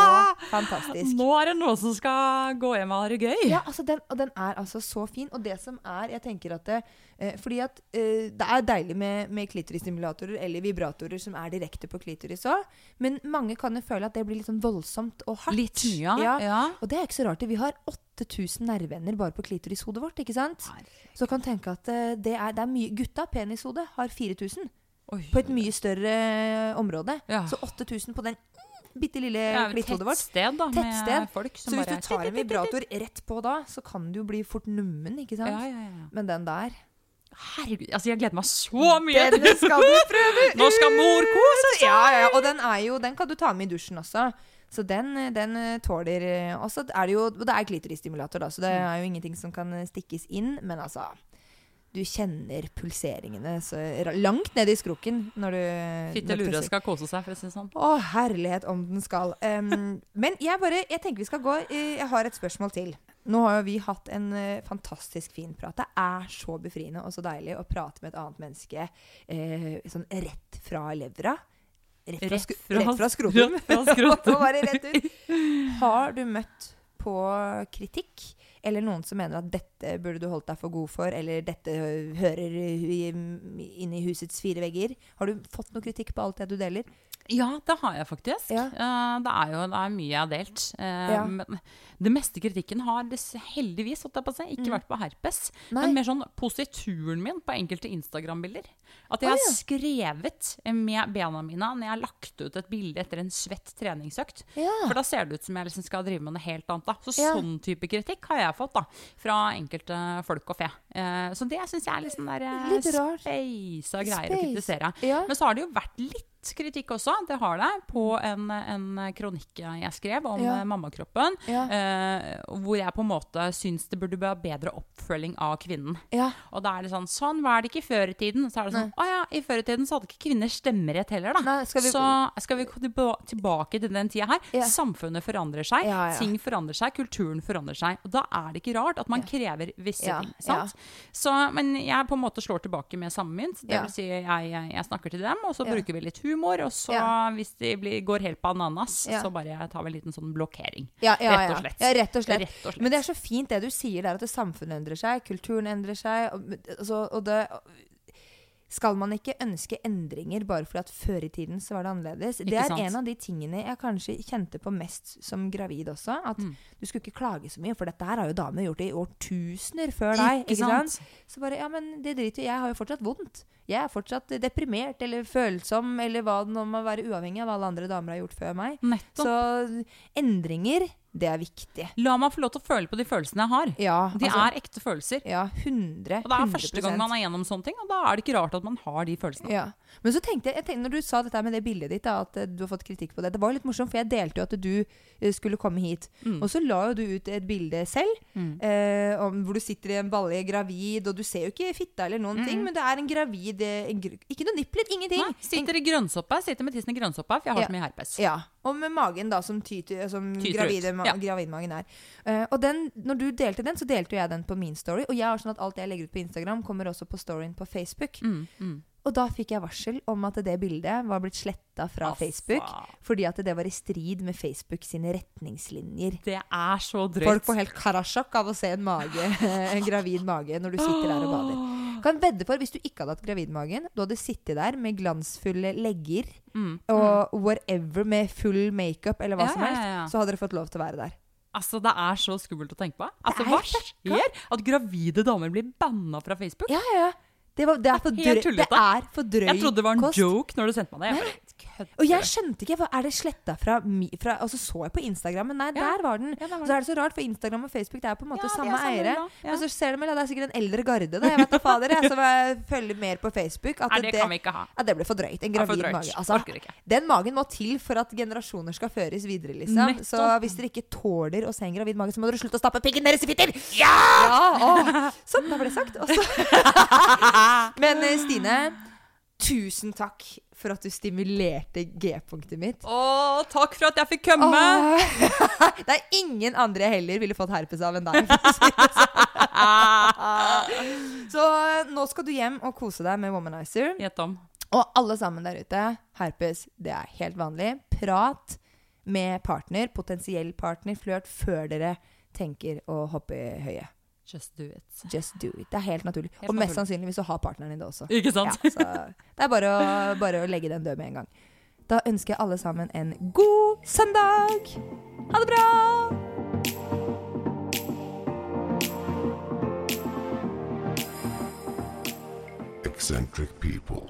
fantastisk. Nå er det noen som skal gå hjem og ha det gøy. Ja, altså den, og den er altså så fin. Og det som er Jeg tenker at det, eh, Fordi at eh, det er deilig med, med klitorisstimulatorer eller vibratorer som er direkte på klitoris òg, men mange kan jo føle at det blir litt sånn voldsomt og hardt. Litt mye, Ja. ja. Og det er ikke så rart. Vi har 8000 nerveender bare på klitorishodet vårt. ikke sant? Så kan tenke at eh, det er, det er mye Gutta, penishode, har 4000 Oi. på et mye større område. Ja. Så 8000 på den bitte lille et klitthodet vårt. tettsted, da, Tettsted. med folk som Så hvis du tar en vibrator rett på da, så kan du jo bli fort nummen, ikke sant? Ja, ja, ja. Men den der Herregud, altså jeg gleder meg så mye! Den skal du prøve ut! <laughs> Nå skal mor kose seg! Ja, ja, ja. Og den er jo Den kan du ta med i dusjen også. Så den, den eh, tåler eh, Og så er det jo Det er klitorisstimulator, da, så det er jo ingenting som kan eh, stikkes inn. Men altså Du kjenner pulseringene så langt ned i skrukken når du Fitte lura skal kose seg, for å si det sånn. Å, herlighet om den skal. Um, <laughs> men jeg bare Jeg tenker vi skal gå Jeg har et spørsmål til. Nå har jo vi hatt en uh, fantastisk fin prat. Det er så befriende og så deilig å prate med et annet menneske uh, sånn rett fra levra. Rett fra, Rett fra- rett fra skrotum. <laughs> rett fra skrotum. <laughs> Rett ut. Har du møtt på kritikk? Eller noen som mener at dette burde du holdt deg for god for, eller dette hører inn i husets fire vegger? Har du fått noe kritikk på alt det du deler? Ja, det har jeg faktisk. Ja. Eh, det er jo det er mye jeg har delt. Eh, Ja. Men det meste kritikken har heldigvis seg. ikke vært på herpes. Mm. Nei. Men mer sånn posituren min på enkelte Instagram-bilder. At jeg Å, har skrevet med bena mine når jeg har lagt ut et bilde etter en svett treningsøkt. Ja. For da ser det ut som jeg liksom skal drive med noe helt annet. da. Så Ja. sånn type kritikk har jeg fått da, fra enkelte folk og fe. Eh, så det syns jeg er litt sånn der Litt speisa greier å kritisere. Ja. Men så har det jo vært litt kritikk også, det har det, på en, en kronikk jeg skrev om Ja. eh, mammakroppen. Ja. Eh, hvor jeg på en måte syns det burde være bedre oppfølging av kvinnen. Ja. Og da er det sånn Sånn var det ikke før i tiden. Så er det sånn Å ja, i før i tiden så hadde ikke kvinner stemmerett heller, da. Nei, skal vi- Så skal vi gå tilbake til den tida her. Samfunnet forandrer seg. Ting forandrer seg. Kulturen forandrer seg. Og da er det ikke rart at man krever visse ting. Sant? Så, men jeg på en måte slår tilbake med samme mynt. Det vil si, jeg, jeg, jeg snakker til dem, og så bruker vi litt humor. Og så, Ja. hvis de blir, går helt bananas, Ja. så bare tar vi en liten sånn blokkering. Ja, ja, Rett og slett. Ja, rett og slett. Rett og slett. Men det er så fint det du sier der, at det samfunnet endrer seg, kulturen endrer seg. Og, altså, og det, skal man ikke ønske endringer bare fordi at før i tiden så var det annerledes? det er sant? en av de tingene jeg kanskje kjente på mest som gravid også. At Mm. du skulle ikke klage så mye, for dette her har jo damer gjort i årtusener før deg. Ikke sant? Så bare, ja, men det driter jo Jeg har jo fortsatt vondt. Jeg er fortsatt deprimert eller følsom eller hva det nå må være, uavhengig av hva alle andre damer har gjort før meg. Nettopp. Så endringer, det er viktig. La meg få lov til å føle på de følelsene jeg har. Ja, De altså- er ekte følelser. Ja, 100 Og det er første gang man er gjennom sånne ting, og da er det ikke rart at man har de følelsene. Ja. Men så tenkte jeg, jeg tenkte, når du sa dette med det bildet ditt, da, at eh, du har fått kritikk på det Det var jo litt morsomt, for jeg delte jo at du eh, skulle komme hit. Mm. Og så la jo du ut et bilde selv, eh, om, hvor du sitter i en balje gravid, og du ser jo ikke fitta eller noen ting, men det er en gravid eh, gr- Ikke noe nipler, ingenting. Nei, sitter i grønnsoppa, sitter med tissen i grønnsoppa, for jeg har Ja. så mye herpes. Ja, og med magen da, som, tyter, som Tyter gravide, ma ja. gravidmagen er. Uh, og den, når du delte den, så delte jeg den på min story. Og jeg har sånn at alt jeg legger ut på Instagram, kommer også på storyen på Facebook. Mm, mm. Og da fikk jeg varsel om at det bildet var blitt sletta fra Altså. Facebook. Fordi at det var i strid med Facebook sine retningslinjer. Det er så drøyt. Folk får helt karasjokk av å se en mage, <laughs> en gravid mage når du sitter der og bader. Kan vedde for, Hvis du ikke hadde hatt gravidmagen, du hadde sittet der med glansfulle legger Mm, og whatever med full makeup eller hva Ja, som helst, ja, ja. så hadde dere fått lov til å være der. Altså, Det er så skummelt å tenke på. Altså, Hva skjer? At gravide damer blir banna fra Facebook? Ja, ja, ja. Det, var, det, er for drøy, det er for drøy Jeg trodde det var en kost. joke når du sendte meg det. Kødder Og jeg skjønte ikke, Er det sletta fra, fra Og så så jeg på Instagram, men nei, Ja. der var den. Ja, var så er det så rart, for Instagram og Facebook det er på en måte Ja, samme samme eiere. Men så ser du vel, det er sikkert en eldre garde, da. Jeg vet da fader, jeg, som jeg følger mer på Facebook. At Nei, det kan vi ikke ha. At det ble for drøyt. En Det gravid drøyt. mage. Altså, den magen må til for at generasjoner skal føres videre, liksom. Nettopp. Så hvis dere ikke tåler å se en gravid mage, så må dere slutte å stappe pikken deres i fitter! Ja! ja Sånn, da ble det sagt. Også. <laughs> Men eh, Stine, tusen takk for at du stimulerte G-punktet mitt. Å, takk for at jeg fikk komme! Åh. <laughs> Det er ingen andre jeg heller ville fått herpes av enn deg. sånn. <laughs> Så nå skal du hjem og kose deg med Womanizer. Gjett om. Og alle sammen der ute, herpes, det er helt vanlig. Prat med partner, potensiell partner, flørt, før dere tenker å hoppe i høyet. Just do it. Just do it. Det er helt naturlig. Helt og mest naturlig. sannsynlig så har partneren din det også. Ikke Ja, sant? så det er bare å, bare å legge den død med en gang. Da ønsker jeg alle sammen en god søndag! Ha det bra! Eccentric people.